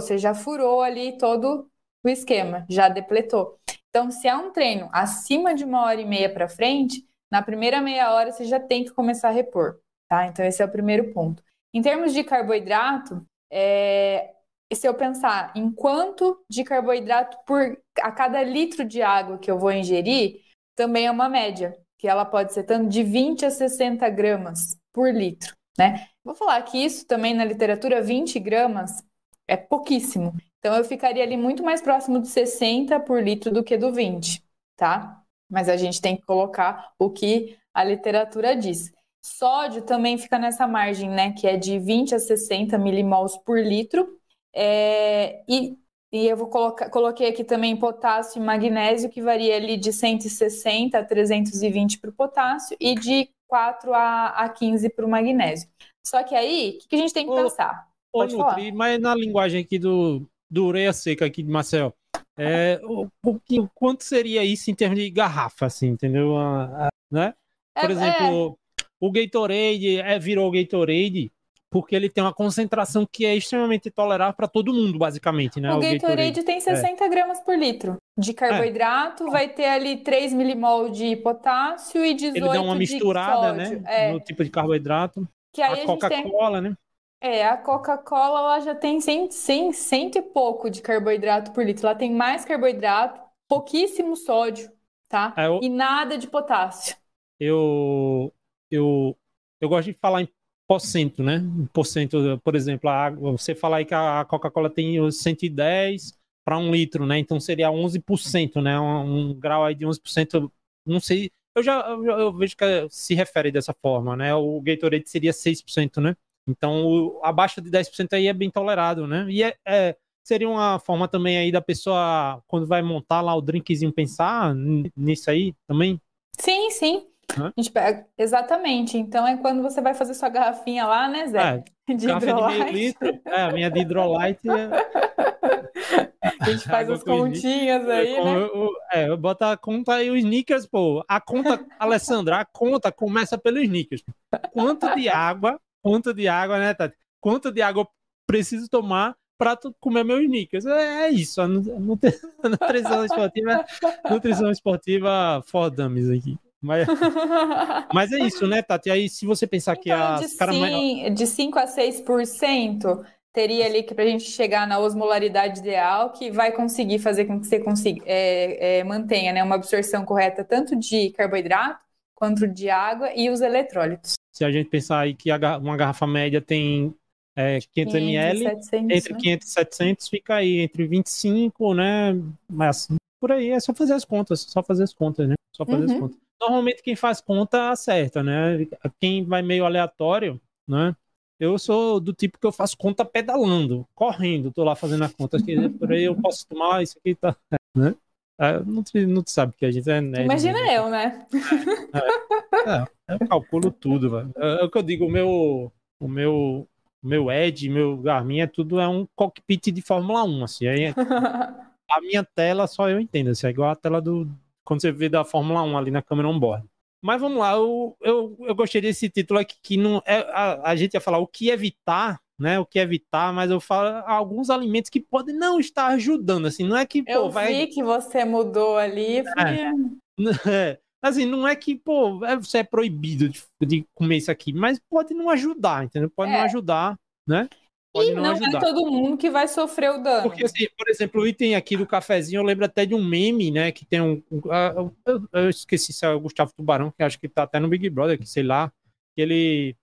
você já furou ali todo o esquema, já depletou. Então, se é um treino acima de uma hora e meia para frente, na primeira meia hora você já tem que começar a repor, tá? Então, esse é o primeiro ponto. Em termos de carboidrato, é, se eu pensar em quanto de carboidrato por a cada litro de água que eu vou ingerir, também é uma média, que ela pode ser tanto de 20 a 60 gramas por litro, né? Vou falar que isso também na literatura, 20 gramas é pouquíssimo. Então eu ficaria ali muito mais próximo de 60 por litro do que do 20, tá? Mas a gente tem que colocar o que a literatura diz. Sódio também fica nessa margem, né? Que é de 20 a 60 milimols por litro. É, e, e eu vou colocar, coloquei aqui também potássio e magnésio, que varia ali de 160 a 320 para o potássio e de 4 a, a 15 para o magnésio. Só que aí, o que, que, a gente tem que pensar? Ô, Nutri, mas na linguagem aqui do, do Ureia Seca aqui de Marcel, é, o, o, quanto seria isso em termos de garrafa, assim, entendeu? A, a, né? Por é, exemplo, é... o Gatorade é, virou Gatorade porque ele tem uma concentração que é extremamente tolerável para todo mundo, basicamente, né? O, o Gatorade, Gatorade, tem 60 é. gramas por litro de carboidrato, é. vai ter ali 3 milimol de potássio e 18 Ele dá uma misturada, né? É. No tipo de carboidrato. Que aí a, Coca-Cola, tem... né? É, a Coca-Cola ela já tem 100, 100, 100 e pouco de carboidrato por litro. Ela tem mais carboidrato, pouquíssimo sódio, tá? É, eu... E nada de potássio. Eu, eu, eu gosto de falar em porcento, né? Porcento, por exemplo, a água, você fala aí que a Coca-Cola tem 110 para um litro, né? Então seria 11%, né? Um, um, grau aí de 11%, não sei. Eu já eu, eu, vejo que se refere dessa forma, né? O Gatorade seria 6%, né? Então, o, abaixo de 10% aí é bem tolerado, né? E é, é, seria uma forma também aí da pessoa, quando vai montar lá o drinkzinho, pensar nisso aí também? Sim, sim. A gente pega... Exatamente. Então é quando você vai fazer sua garrafinha lá, né, Zé? É, *laughs* de hidrolite. De litro, é, a minha de hidrolite. É... A gente faz as continhas aí, é, né? É, bota a conta aí, os sneakers, pô. A conta, Alessandra, a conta começa pelos sneakers. Quanto de água, quanto de água, né, Tati? Quanto de água eu preciso tomar para comer meus sneakers? É, é isso. A nutrição esportiva, nutrição esportiva for dummies aqui. Mas, *laughs* mas é isso, né, Tati? Aí, se você pensar então, que as de, mais... de 5 a 6% teria ali que para a gente chegar na osmolaridade ideal, que vai conseguir fazer com que você consiga é, é, mantenha né, uma absorção correta tanto de carboidrato quanto de água e os eletrólitos. Se a gente pensar aí que uma garrafa média tem é, 500 ml, entre né? 500 e 700 fica aí entre 25, né? Mas por aí é só fazer as contas, só fazer as contas, né? Só fazer uhum. as contas normalmente quem faz conta acerta, né? Quem vai meio aleatório, né? Eu sou do tipo que eu faço conta pedalando, correndo, tô lá fazendo a conta. Que *laughs* por aí eu posso tomar isso aqui, tá, né? É, não, te, não te sabe que a gente é nerd. Imagina né? eu, né? É, é, eu calculo tudo, velho. É, é, o que eu digo, o meu, o meu, o meu Edge, meu Garmin, é tudo é um cockpit de Fórmula 1, assim. Aí, *laughs* a minha tela só eu entendo, assim, é igual a tela do, quando você vê da Fórmula 1 ali na câmera on-board. Mas vamos lá, eu, eu, eu gostei desse título aqui, que não é, a, a gente ia falar o que evitar, né? O que evitar, mas eu falo alguns alimentos que podem não estar ajudando, assim, não é que, eu pô, vai... vi que você mudou ali, é. *laughs* é. Assim, não é que, pô, é, você é proibido de, de, comer isso aqui, mas pode não ajudar, entendeu? Pode é. não ajudar, né? Pode e não, não é todo mundo que vai sofrer o dano. Porque, assim, por exemplo, o item aqui do cafezinho, eu lembro até de um meme, né? Que tem um. um uh, eu, eu, esqueci se é o Gustavo Tubarão, que acho que tá até no Big Brother, que sei lá. Que ele.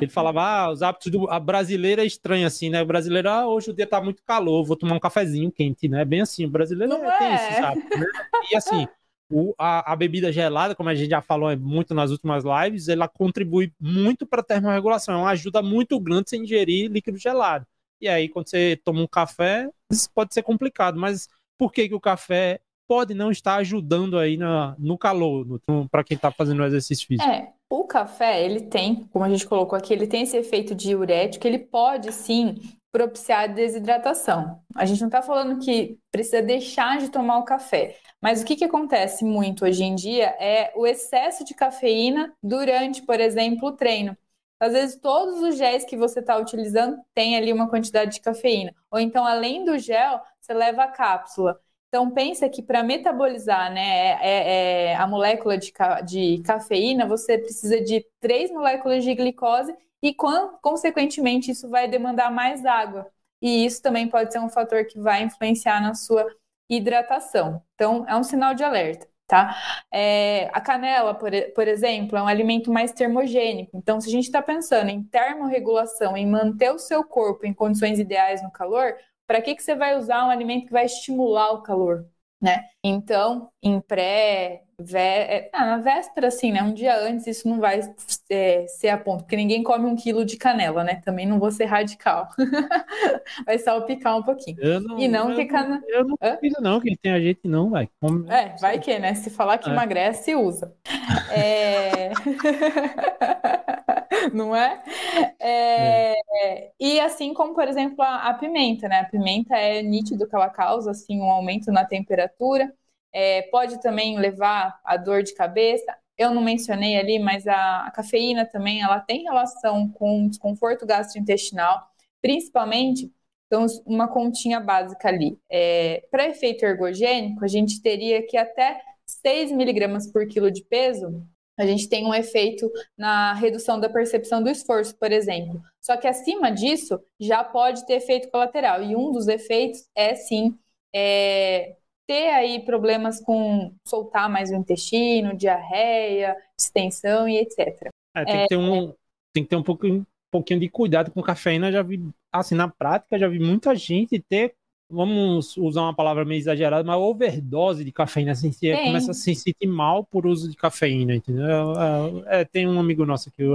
Ele falava, ah, os hábitos do. A brasileira é estranha, assim, né? O brasileiro, ah, hoje o dia tá muito calor, vou tomar um cafezinho quente, né? Bem assim, o brasileiro não é, tem esse hábito, né? E assim, o, a, a, bebida gelada, como a gente já falou muito nas últimas lives, ela contribui muito para a termorregulação. É uma ajuda muito grande você ingerir líquido gelado. E aí, quando você toma um café, isso pode ser complicado. Mas por que, que o café pode não estar ajudando aí na, no calor, para quem está fazendo exercício físico? É, o café, ele tem, como a gente colocou aqui, ele tem esse efeito diurético, ele pode sim propiciar a desidratação. A gente não está falando que precisa deixar de tomar o café, mas o que, que acontece muito hoje em dia é o excesso de cafeína durante, por exemplo, o treino. Às vezes, todos os géis que você está utilizando têm ali uma quantidade de cafeína. Ou então, além do gel, você leva a cápsula. Então, pensa que para metabolizar né, é, é, é, a molécula de, ca de cafeína, você precisa de três moléculas de glicose e, consequentemente, isso vai demandar mais água. E isso também pode ser um fator que vai influenciar na sua hidratação. Então, é um sinal de alerta. Tá? É, a canela, por, por, exemplo, é um alimento mais termogênico. Então, se a gente está pensando em termorregulação, em manter o seu corpo em condições ideais no calor, para que, que você vai usar um alimento que vai estimular o calor? Né? Então, em pré, vé, é, ah, na véspera, assim, né? Um dia antes, isso não vai é, ser a ponto, porque ninguém come um quilo de canela, né? Também não vou ser radical. *laughs* vai salpicar um pouquinho. Não, e não eu, que canela. Eu não duvido, não, que tem a gente não, vai. Come... É, vai que, né? Se falar que é. emagrece, usa. É... *laughs* não é? É, é? E assim como, por exemplo, a, a, pimenta, né? A pimenta é nítido que ela causa assim um aumento na temperatura. É, pode também levar a dor de cabeça. Eu não mencionei ali, mas a, a cafeína também ela tem relação com desconforto gastrointestinal, principalmente então, uma continha básica ali. É, Para efeito ergogênico, a gente teria que até 6 miligramas por quilo de peso a gente tem um efeito na redução da percepção do esforço, por exemplo. Só que acima disso, já pode ter efeito colateral. E um dos efeitos é, sim, é, ter aí problemas com soltar mais o intestino, diarreia, distensão e etc. É, tem, que ter um, tem que ter um pouquinho, um pouquinho de cuidado com cafeína. Já vi, assim, na prática, já vi muita gente ter vamos usar uma palavra meio exagerada, mas overdose de cafeína, assim, você começa a se sentir mal por uso de cafeína, entendeu? É, é, tem um amigo nosso que eu...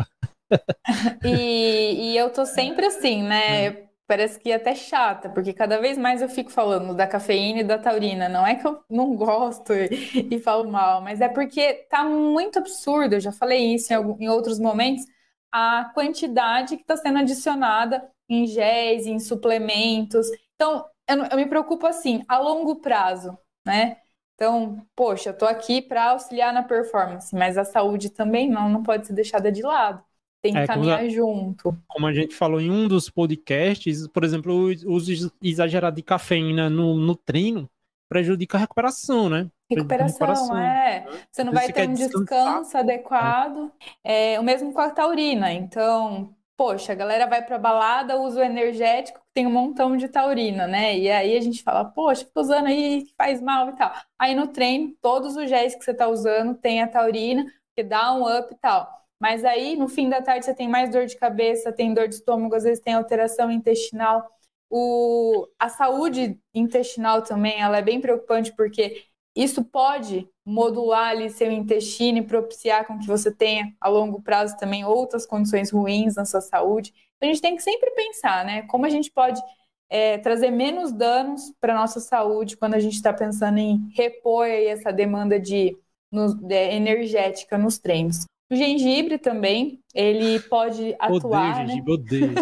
*laughs* e, e, eu tô sempre assim, né? Parece que é até chata, porque cada vez mais eu fico falando da cafeína e da taurina. Não é que eu não gosto e, e falo mal, mas é porque tá muito absurdo. Eu já falei isso em, algum, em outros momentos. A quantidade que está sendo adicionada em géis, em suplementos. Então, eu, eu me preocupo assim, a longo prazo, né? Então, poxa, eu tô aqui para auxiliar na performance, mas a saúde também não, não pode ser deixada de lado. Tem que é, caminhar como a, junto. Como a gente falou em um dos podcasts, por exemplo, o uso exagerado de cafeína no, no treino prejudica a recuperação, né? Recuperação, recuperação. é. Você não vai ter um descanso adequado. É, o mesmo com a taurina. Então, poxa, a galera vai pra balada, usa o energético, tem um montão de taurina, né? E aí a gente fala, poxa, fica usando aí, faz mal e tal. Aí no treino, todos os géis que você tá usando tem a taurina, que dá um up e tal. Mas aí, no fim da tarde, você tem mais dor de cabeça, tem dor de estômago, às vezes tem alteração intestinal. O, a saúde intestinal também, ela é bem preocupante, porque isso pode modular ali seu intestino e propiciar com que você tenha a longo prazo também outras condições ruins na sua saúde. Então a gente tem que sempre pensar, né? Como a gente pode é, trazer menos danos para a nossa saúde quando a gente está pensando em repor essa demanda de, no, de, energética nos treinos. O gengibre também, ele pode atuar. Odeio gengibre, odeio.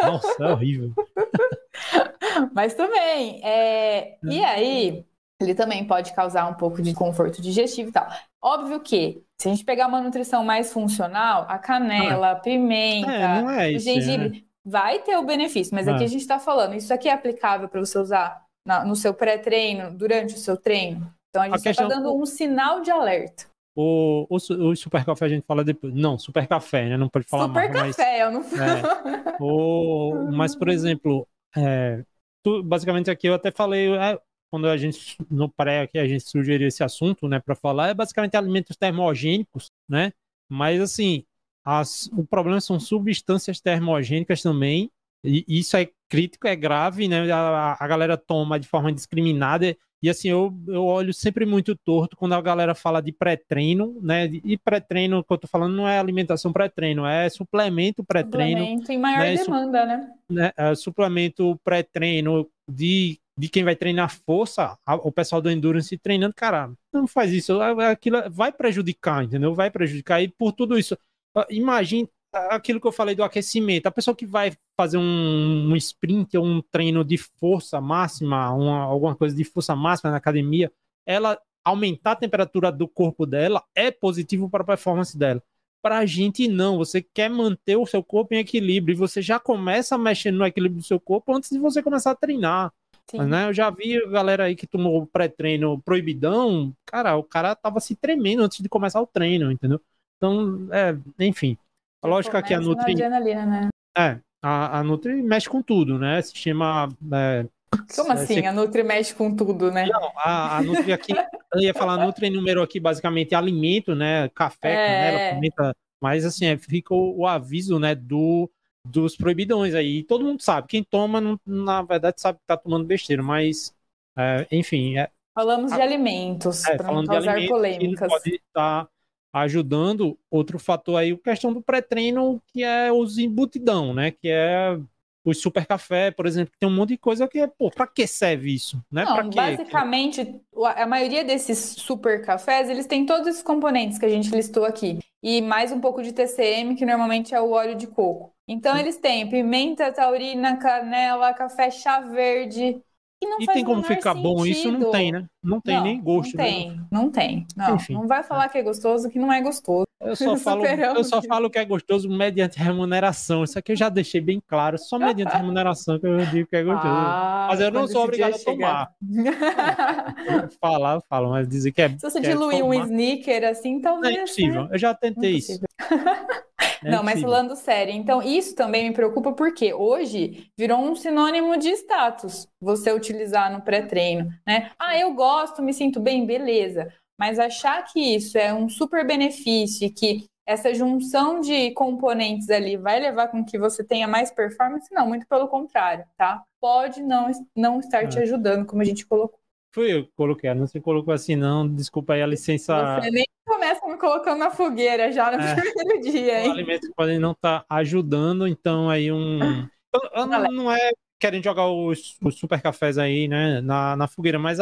Nossa, é horrível. *laughs* Mas também, é... e aí, ele também pode causar um pouco de conforto digestivo e tal. Óbvio que, se a gente pegar uma nutrição mais funcional, a canela, a pimenta, é, é isso, o gengibre, né? vai ter o benefício. Mas aqui a gente está falando, isso aqui é aplicável para você usar no seu pré-treino, durante o seu treino? Então a gente está questão... dando um sinal de alerta. O, o, o, super café a gente fala depois. Não, super café, né? Não pode falar super mais. Super café, eu não. É, o, mas, por exemplo, é, tu, basicamente aqui eu até falei, é, quando a gente, no pré aqui, a gente sugeriu esse assunto, né, para falar, é basicamente alimentos termogênicos, né? Mas, assim, as, o problema são substâncias termogênicas também, e isso é crítico, é grave, né? A, a galera toma de forma indiscriminada, e assim, eu, eu olho sempre muito torto quando a galera fala de pré-treino, né? E pré-treino, que eu tô falando, não é alimentação pré-treino, é suplemento pré-treino. Suplemento em maior né? demanda, né? né? É, suplemento pré-treino de de quem vai treinar força, o pessoal do endurance treinando, cara, não faz isso, aquilo vai prejudicar, entendeu? Vai prejudicar e por tudo isso, imagine aquilo que eu falei do aquecimento. A pessoa que vai fazer um, um sprint ou um treino de força máxima, uma, alguma coisa de força máxima na academia, ela aumentar a temperatura do corpo dela é positivo para a performance dela. Para a gente, não. Você quer manter o seu corpo em equilíbrio e você já começa mexendo no equilíbrio do seu corpo antes de você começar a treinar. Né? Eu já vi galera aí que tomou pré-treino proibidão, cara, o cara tava se tremendo antes de começar o treino, entendeu? Então, é, enfim. A lógica que a Nutri. Né? É, a, a Nutri mexe com tudo, né? Sistema. É, como assim? A Nutri mexe com tudo, né? Não, a, a Nutri aqui, *laughs* eu ia falar, a Nutri numerou aqui basicamente alimento, né? Café, é... canela, pimenta, mas assim, é, fica o, o, aviso, né, do, dos proibidões aí. Todo mundo sabe, quem toma, não, na verdade, sabe que tá tomando besteira, mas, é, enfim. É, Falamos a, de alimentos, é, para não causar polêmicas. Pode estar ajudando. Outro fator aí, a questão do pré-treino, que é os embutidão, né? Que é os super café, por exemplo, tem um monte de coisa que é, pô, pra que serve isso? Né? Não, basicamente, a maioria desses super cafés, eles têm todos esses componentes que a gente listou aqui. E mais um pouco de TCM, que normalmente é o óleo de coco. Então, Sim. eles têm pimenta, taurina, canela, café chá verde, e, tem como ficar sentido. bom isso? Não tem, né? Não tem não, nem gosto. Não tem, né? não tem. Não, Enfim, não vai falar que é gostoso que não é gostoso. Eu só, *laughs* falo, eu só falo que é gostoso mediante remuneração. Isso aqui eu já deixei bem claro. Só mediante remuneração que eu digo que é gostoso. Ah, mas eu não sou obrigado a tomar. *laughs* falar, eu falo, mas dizer que é. Se você diluir um sneaker assim, talvez. É impossível. Né? Eu já tentei é isso. *laughs* É não, mas falando sério, então isso também me preocupa porque hoje virou um sinônimo de status você utilizar no pré-treino, né? Ah, eu gosto, me sinto bem, beleza. Mas achar que isso é um super benefício e que essa junção de componentes ali vai levar com que você tenha mais performance, não, muito pelo contrário, tá? Pode não, não estar é. te ajudando, como a gente colocou. Foi eu que coloquei, não se colocou assim, não. Desculpa aí a licença. Você nem começa me colocando na fogueira já no é, primeiro dia, hein? Alimentos podem não estar tá ajudando, então aí um. *clears throat* não, não é querem jogar os, os, super cafés aí, né, na, na fogueira, mas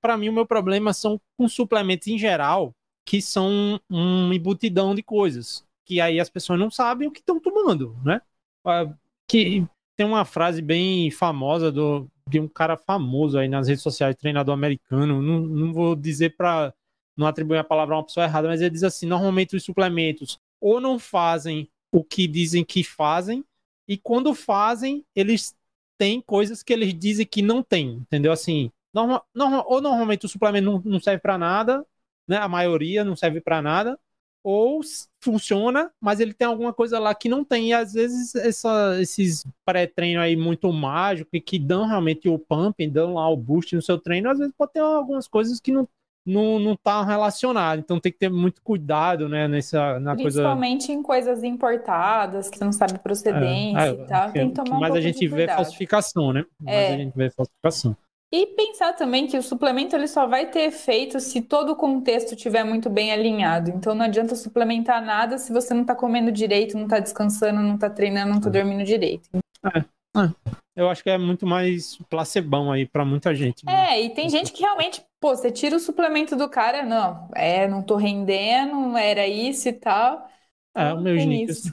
para mim o meu problema são com suplementos em geral, que são um embutidão de coisas, que aí as pessoas não sabem o que estão tomando, né? Ah, que tem uma frase bem famosa do, de um cara famoso aí nas redes sociais, treinador americano, não, não vou dizer para não atribuir a palavra a uma pessoa errada, mas ele diz assim: normalmente os suplementos ou não fazem o que dizem que fazem, e quando fazem, eles têm coisas que eles dizem que não têm, entendeu? Assim, norma, norma, ou normalmente o suplemento não, não serve para nada, né? A maioria não serve para nada, ou funciona, mas ele tem alguma coisa lá que não tem. E às vezes essa, esses pré-treino aí muito mágicos e que dão realmente o pump, dão lá o boost no seu treino, às vezes pode ter algumas coisas que não não, não tá relacionado. Então tem que ter muito cuidado, né, nessa na Principalmente coisa... em coisas importadas, que você não sabe procedência é, é, e tal. Tem que tomar um Mas a gente vê falsificação, né? Mas é. a gente vê falsificação. E pensar também que o suplemento ele só vai ter efeito se todo o contexto estiver muito bem alinhado. Então não adianta suplementar nada se você não está comendo direito, não está descansando, não está treinando, não está é. dormindo direito. É. é. Eu acho que é muito mais placebão aí para muita gente. Né? É, e tem gente que realmente, pô, você tira o suplemento do cara, não, é, não tô rendendo, era isso e tal. É, o meu sneakers.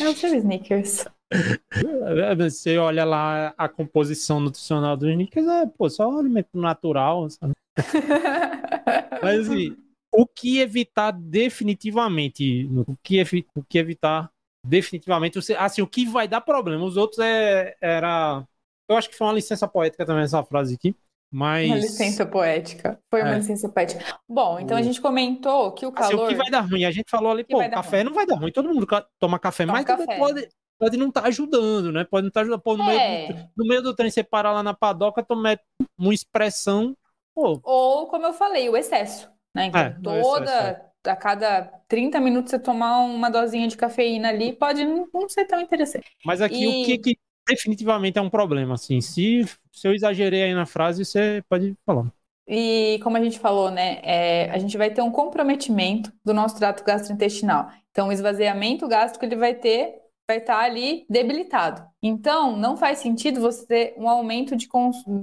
É o seu sneakers. Você olha lá a composição nutricional dos sneakers, é pô, só alimento natural, sabe? *laughs* Mas assim, o que evitar definitivamente? O que, o que evitar definitivamente? Assim, o que vai dar problema? Os outros é, era. Eu acho que foi uma licença poética também essa frase aqui. Mas... Uma licença poética. Foi uma é. licença poética. Bom, então a gente comentou que o calor. Assim, o que vai dar ruim? A gente falou ali, pô, café ruim. não vai dar ruim. Todo mundo toma café, toma mas café. pode, pode não estar tá ajudando, né? Pode não estar tá ajudando. Pô, no, é. meio do, no meio do trem, você parar lá na padoca, tomar uma expressão. Pô. Ou, como eu falei, o excesso. Né? Então, é, toda. Excesso, é. a cada 30 minutos você tomar uma dosinha de cafeína ali, pode não, não ser tão interessante. Mas aqui e... o que, que definitivamente é um problema, assim. Se, se eu exagerei aí na frase, você pode falar. E como a gente falou, né, é, a gente vai ter um comprometimento do nosso trato gastrointestinal. Então, o esvaziamento gástrico ele vai ter vai estar tá ali debilitado. Então, não faz sentido você ter um aumento de,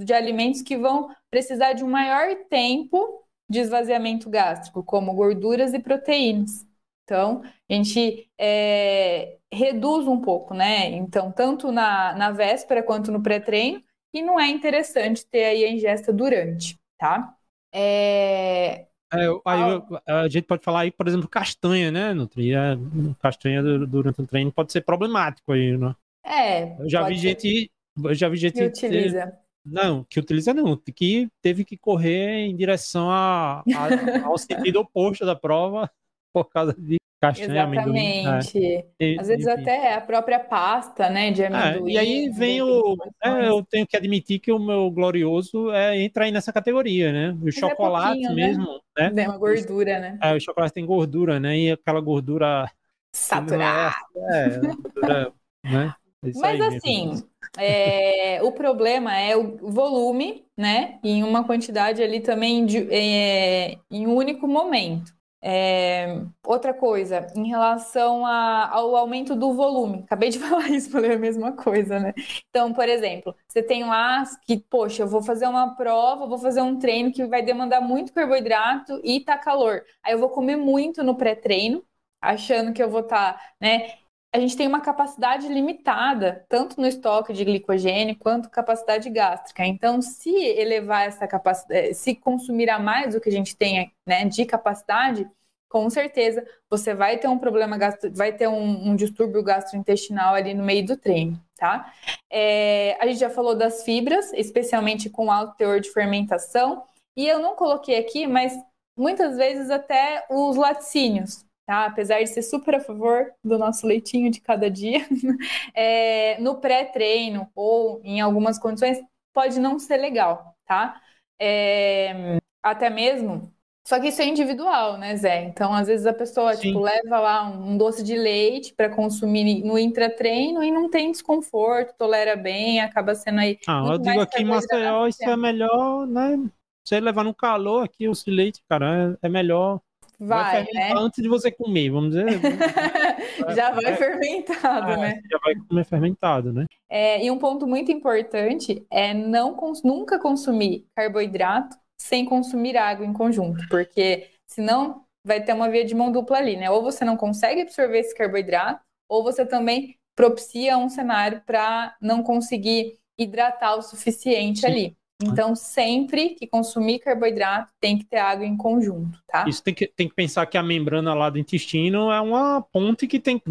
de alimentos que vão precisar de um maior tempo de esvaziamento gástrico, como gorduras e proteínas. Então, a gente é, reduz um pouco, né? Então, tanto na, na véspera quanto no pré-treino, e não é interessante ter aí a ingesta durante, tá? É... É, aí a gente pode falar aí, por exemplo, castanha, né, Nutri? É, castanha durante o treino pode ser problemático aí, né? É. Eu já vi gente. Eu já vi gente. Que utiliza. Não, que utiliza não, que teve que correr em direção a, a, ao sentido oposto da prova *laughs* por causa de castanha, Exatamente. amendoim. É. Às vezes Enfim. até a própria pasta, né, de amendoim. É, e aí vem o... É, eu tenho que admitir que o meu glorioso é, entra aí nessa categoria, né? O Mas é chocolate é mesmo, né? Tem uma gordura, né? É, o chocolate tem gordura, né? E aquela gordura... Saturada. É, gordura, né? Mas assim, é, o problema é o volume, né? Em uma quantidade ali também de, é, em um único momento. É, outra coisa, em relação a, ao aumento do volume, acabei de *laughs* falar isso, falei a mesma coisa, né? Então, por exemplo, você tem lá que, poxa, eu vou fazer uma prova, vou fazer um treino que vai demandar muito carboidrato e tá calor. Aí eu vou comer muito no pré-treino, achando que eu vou estar, tá, né? A gente tem uma capacidade limitada, tanto no estoque de glicogênio quanto capacidade gástrica. Então, se elevar essa capacidade, eh, se consumir a mais do que a gente tem né, de capacidade, com certeza você vai ter um problema, gastro, vai ter um, um distúrbio gastrointestinal ali no meio do treino, tá? É, a gente já falou das fibras, especialmente com alto teor de fermentação, e eu não coloquei aqui, mas muitas vezes até os laticínios, tá? Apesar de ser super a favor do nosso leitinho de cada dia, *laughs* é, no pré-treino ou em algumas condições pode não ser legal, tá? É, até mesmo. Só que isso é individual, né, Zé? Então, às vezes a pessoa tipo, leva lá um doce de leite para consumir no intratreino e não tem desconforto, tolera bem, acaba sendo aí. Ah, eu digo aqui em Maceió, isso é melhor, né? Você levar no calor aqui o leite, cara, é, é melhor Vai, vai né? Antes de você comer, vamos dizer. *laughs* já vai fermentado, é, né? Já vai comer fermentado, né? É, e um ponto muito importante é não nunca consumir carboidrato sem consumir água em conjunto, porque senão vai ter uma via de mão dupla ali, né? Ou você não consegue absorver esse carboidrato, ou você também propicia um cenário para não conseguir hidratar o suficiente Sim. ali. Então, sempre que consumir carboidrato, tem que ter água em conjunto, tá? Isso tem que, tem que pensar que a membrana lá do intestino é uma ponte que tem.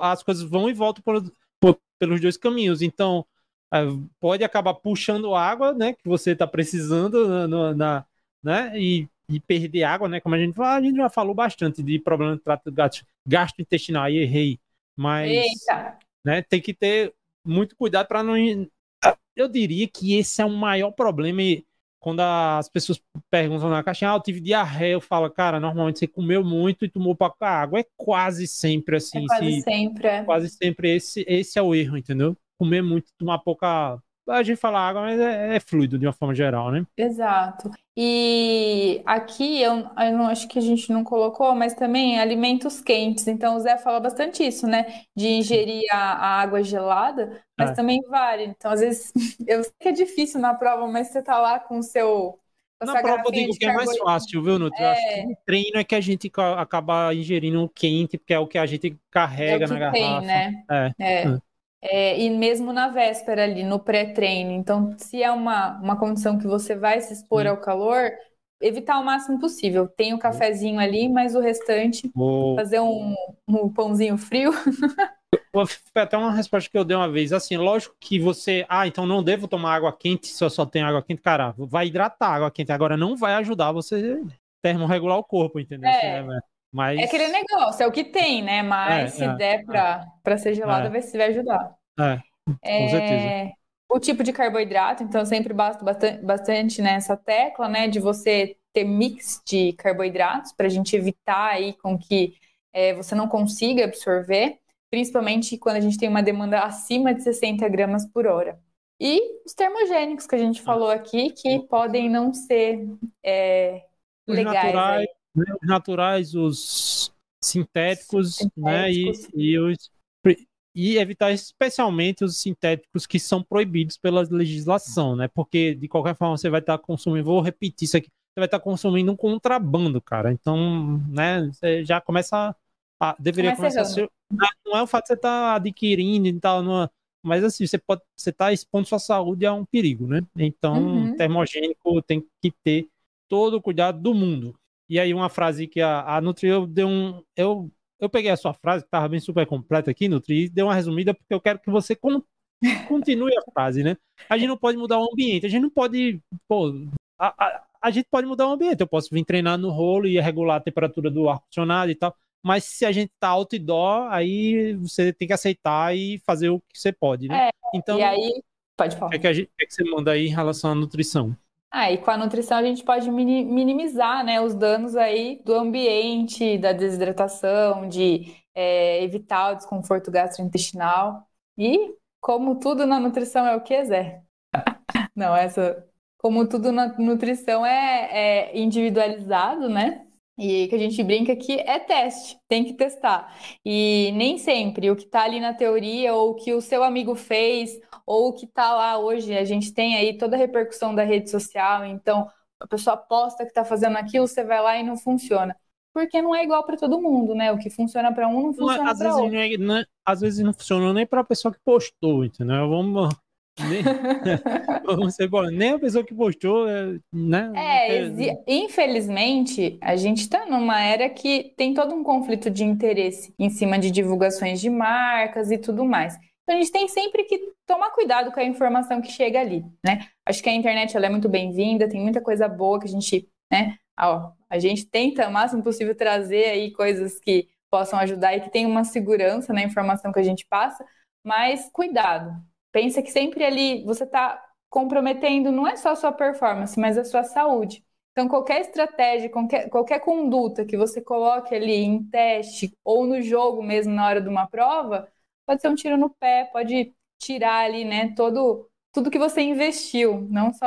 As coisas vão e voltam por, por, pelos dois caminhos. Então, é, pode acabar puxando água, né? Que você está precisando na, na, né? E, e, perder água, né? Como a gente, a gente já falou bastante de problema de trato gastrointestinal, aí errei. Mas Eita. Né, tem que ter muito cuidado para não eu diria que esse é o maior problema. E quando as pessoas perguntam na caixinha, ah, eu tive diarreia, eu falo, cara, normalmente você comeu muito e tomou pouca água. É quase sempre assim. É quase se, sempre. É. Quase sempre esse, esse é o erro, entendeu? Comer muito, tomar pouca a gente fala água, mas é, é, fluido de uma forma geral, né? Exato. E aqui eu, eu não acho que a gente não colocou, mas também alimentos quentes. Então o Zé fala bastante isso, né? De ingerir a, a água gelada, mas é. também vale. Então, às vezes, *laughs* eu sei que é difícil na prova, mas você tá lá com o seu. Na prova eu digo que é mais fácil, viu, Nutri? É... Eu acho que no treino é que a gente acaba ingerindo quente, porque é o que a gente carrega é na garrafa. Tem, né? É. é. É, e mesmo na véspera ali, no pré-treino. Então, se é uma, uma condição que você vai se expor Sim. ao calor, evitar o máximo possível. Tem o cafezinho ali, mas o restante, fazer um, um pãozinho frio. *laughs* Foi até uma resposta que eu dei uma vez. Assim, lógico que você. Ah, então não devo tomar água quente se eu só tenho água quente. Cara, vai hidratar água quente. Agora não vai ajudar você termorregular o corpo, entendeu? É. Assim, é, mas... É aquele negócio, é o que tem, né? Mas é, se é, der para é. ser gelado, é. vai, se vai ajudar. É, com é, certeza. O tipo de carboidrato, então sempre basta bastante, bastante nessa tecla, né? De você ter mix de carboidratos para a gente evitar aí com que é, você não consiga absorver, principalmente quando a gente tem uma demanda acima de 60 gramas por hora. E os termogênicos que a gente falou aqui, que podem não ser legais. Naturais, né, os naturais, os sintéticos, sintéticos. né? E, e, os, e evitar especialmente os sintéticos que são proibidos pela legislação, né? Porque de qualquer forma você vai estar consumindo, vou repetir isso aqui, você vai estar consumindo um contrabando, cara. Então, né, você já começa ah, deveria começar a ser. Não é o fato de você estar tá adquirindo e tal, não é, mas assim, você pode, você está expondo sua saúde a um perigo, né? Então, uhum. termogênico tem que ter todo o cuidado do mundo. E aí, uma frase que a, a Nutri eu deu um. Eu, eu peguei a sua frase, que estava bem super completa aqui, Nutri, e dei uma resumida, porque eu quero que você con, continue a frase, né? A gente não pode mudar o ambiente, a gente não pode. Pô, a, a, a gente pode mudar o ambiente. Eu posso vir treinar no rolo e regular a temperatura do ar-condicionado e tal. Mas se a gente tá outdoor, aí você tem que aceitar e fazer o que você pode, né? É, então, e aí, pode falar. O que, é que, é que você manda aí em relação à nutrição? Ah, e com a nutrição a gente pode minimizar né, os danos aí do ambiente, da desidratação, de é, evitar o desconforto gastrointestinal. E, como tudo na nutrição é o que, Zé? *laughs* Não, essa. Como tudo na nutrição é, é individualizado, né? E que a gente brinca que é teste, tem que testar. E nem sempre o que está ali na teoria, ou o que o seu amigo fez, ou o que está lá hoje, a gente tem aí toda a repercussão da rede social, então a pessoa posta que está fazendo aquilo, você vai lá e não funciona. Porque não é igual para todo mundo, né? O que funciona para um não é, funciona para outro. É, é, às vezes não funciona nem para a pessoa que postou, entendeu? Vamos nem, *laughs* bom, nem a pessoa que postou, é, né? É, infelizmente, a gente está numa era que tem todo um conflito de interesse em cima de divulgações de marcas e tudo mais. Então a gente tem sempre que tomar cuidado com a informação que chega ali, né? Acho que a internet ela é muito bem-vinda, tem muita coisa boa que a gente, né? Ó, a gente tenta o máximo possível trazer aí coisas que possam ajudar e que tenham uma segurança na informação que a gente passa, mas cuidado, Pensa que sempre ali você está comprometendo não é só a sua performance, mas a sua saúde. Então, qualquer estratégia, qualquer, qualquer conduta que você coloque ali em teste ou no jogo mesmo na hora de uma prova, pode ser um tiro no pé, pode tirar ali, né, todo tudo que você investiu, não só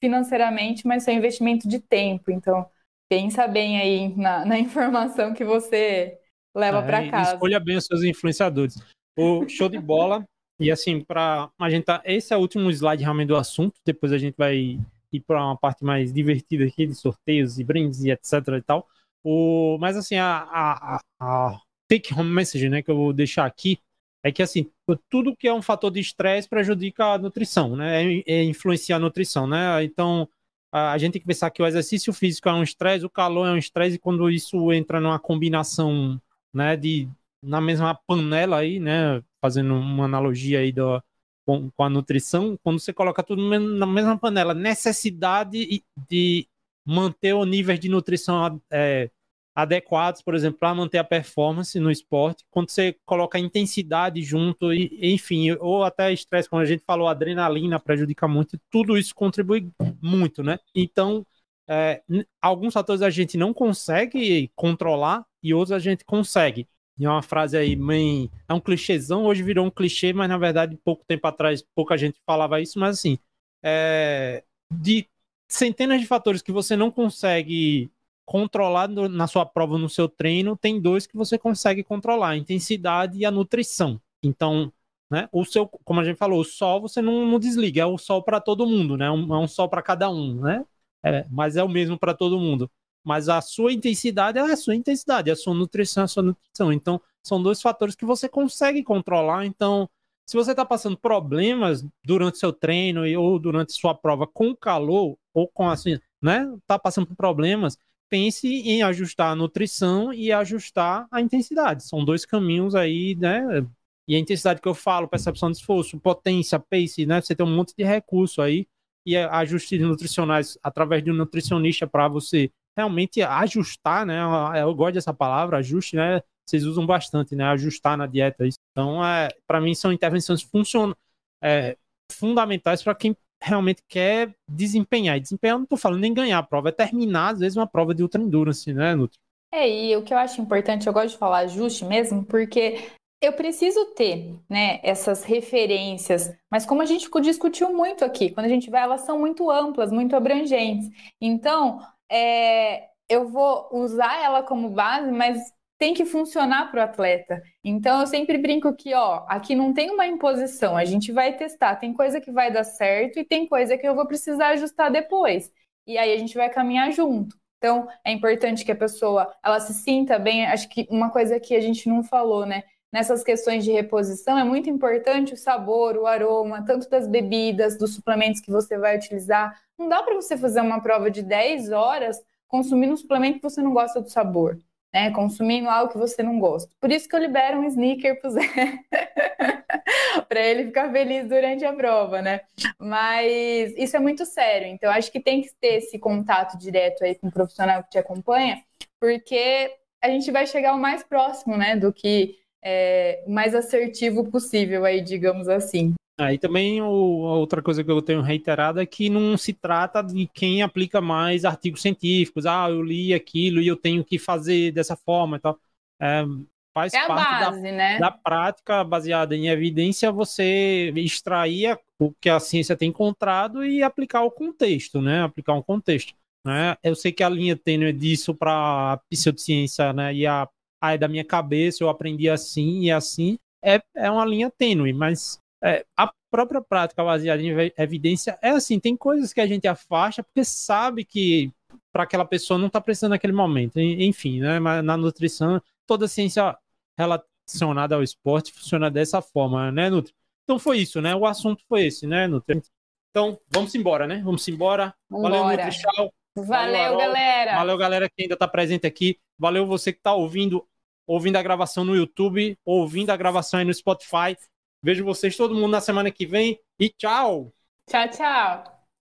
financeiramente, mas seu investimento de tempo. Então, pensa bem aí na, na *laughs* informação que você leva é, para casa. Escolha bem os seus influenciadores. O show de bola e assim, para a gente tá, esse é o último slide realmente do assunto, depois a gente vai ir para uma parte mais divertida aqui de sorteios e brindes e etc e tal. O, mas assim, a, a, a take home message, né, que eu vou deixar aqui é que assim, tudo que é um fator de estresse prejudica a nutrição, né? É, é influencia a nutrição, né? Então, a, a gente tem que pensar que o exercício físico é um estresse, o calor é um estresse e quando isso entra numa combinação, né, de na mesma panela aí, né, fazendo uma analogia aí do, com, com a nutrição, quando você coloca tudo na mesma panela, necessidade de manter o nível de nutrição é, adequados, por exemplo, para manter a performance no esporte, quando você coloca intensidade junto, e, enfim, ou até estresse, como a gente falou, adrenalina prejudica muito, tudo isso contribui muito, né? Então, é, alguns fatores a gente não consegue controlar e outros a gente consegue. E é uma frase aí, mãe, é um clichêzão, hoje virou um clichê, mas na verdade, pouco tempo atrás, pouca gente falava isso, mas assim, é, de centenas de fatores que você não consegue controlar no, na sua prova, no seu treino, tem dois que você consegue controlar, a intensidade e a nutrição. Então, né, o seu, como a gente falou, o sol você não, não desliga, é o sol para todo mundo, né? É um sol para cada um, né? É, mas é o mesmo para todo mundo mas a sua intensidade é a sua intensidade, a sua nutrição é a sua nutrição. Então, são dois fatores que você consegue controlar. Então, se você está passando problemas durante seu treino ou durante sua prova com calor ou com assim, né? Está passando por problemas, pense em ajustar a nutrição e ajustar a intensidade. São dois caminhos aí, né? E a intensidade que eu falo, percepção de esforço, potência, pace, né? Você tem um monte de recurso aí e ajustes nutricionais através de um nutricionista para você realmente ajustar, né? Eu gosto dessa palavra, ajuste, né? Vocês usam bastante, né? Ajustar na dieta. Então, é, para mim, são intervenções funcionam, é, fundamentais para quem realmente quer desempenhar. E desempenhar, não estou falando nem ganhar a prova, é terminar, às vezes, uma prova de ultra endurance, né, Nutri? É, e o que eu acho importante, eu gosto de falar ajuste mesmo, porque eu preciso ter, né, essas referências, mas como a gente discutiu muito aqui, quando a gente vai, elas são muito amplas, muito abrangentes. Então, é, eu vou usar ela como base, mas tem que funcionar para o atleta. Então eu sempre brinco que, ó, aqui não tem uma imposição, a gente vai testar. Tem coisa que vai dar certo e tem coisa que eu vou precisar ajustar depois. E aí a gente vai caminhar junto. Então, é importante que a pessoa ela se sinta bem. Acho que uma coisa que a gente não falou, né? Nessas questões de reposição, é muito importante o sabor, o aroma, tanto das bebidas, dos suplementos que você vai utilizar. Não dá para você fazer uma prova de 10 horas consumindo um suplemento que você não gosta do sabor né? Consumindo algo que você não gosta. Por isso que eu libero um sneaker pro Zé. *laughs* para ele ficar feliz durante a prova, né? Mas isso é muito sério. Então, acho que tem que ter esse contato direto aí com o profissional que te acompanha, porque a gente vai chegar o mais próximo, né? Do que é, mais assertivo possível aí, digamos assim. Aí ah, também o, outra coisa que eu tenho reiterado é que não se trata de quem aplica mais artigos científicos. Ah, eu li aquilo e eu tenho que fazer dessa forma e tal. É, faz é parte base, da, né? da prática baseada em evidência você extrair o que a ciência tem encontrado e aplicar o contexto, né? Aplicar um contexto. Né? Eu sei que a linha tênue disso para a pseudociência né? e a, a é da minha cabeça, eu aprendi assim e assim, é, é uma linha tênue, mas é, a própria prática baseada em evidência é assim, tem coisas que a gente afasta porque sabe que para aquela pessoa não está precisando naquele momento. Enfim, né? Mas na nutrição, toda ciência relacionada ao esporte funciona dessa forma, né, Nutri? Então foi isso, né? O assunto foi esse, né, Nutri? Então, vamos embora, né? Vamos embora. Vambora. Valeu, Nutri, tchau. Valeu, galera. Valeu, galera que ainda está presente aqui. Valeu você que está ouvindo, ouvindo a gravação no YouTube, ouvindo a gravação aí no Spotify. Vejo vocês todo mundo na semana que vem e tchau! Tchau, tchau!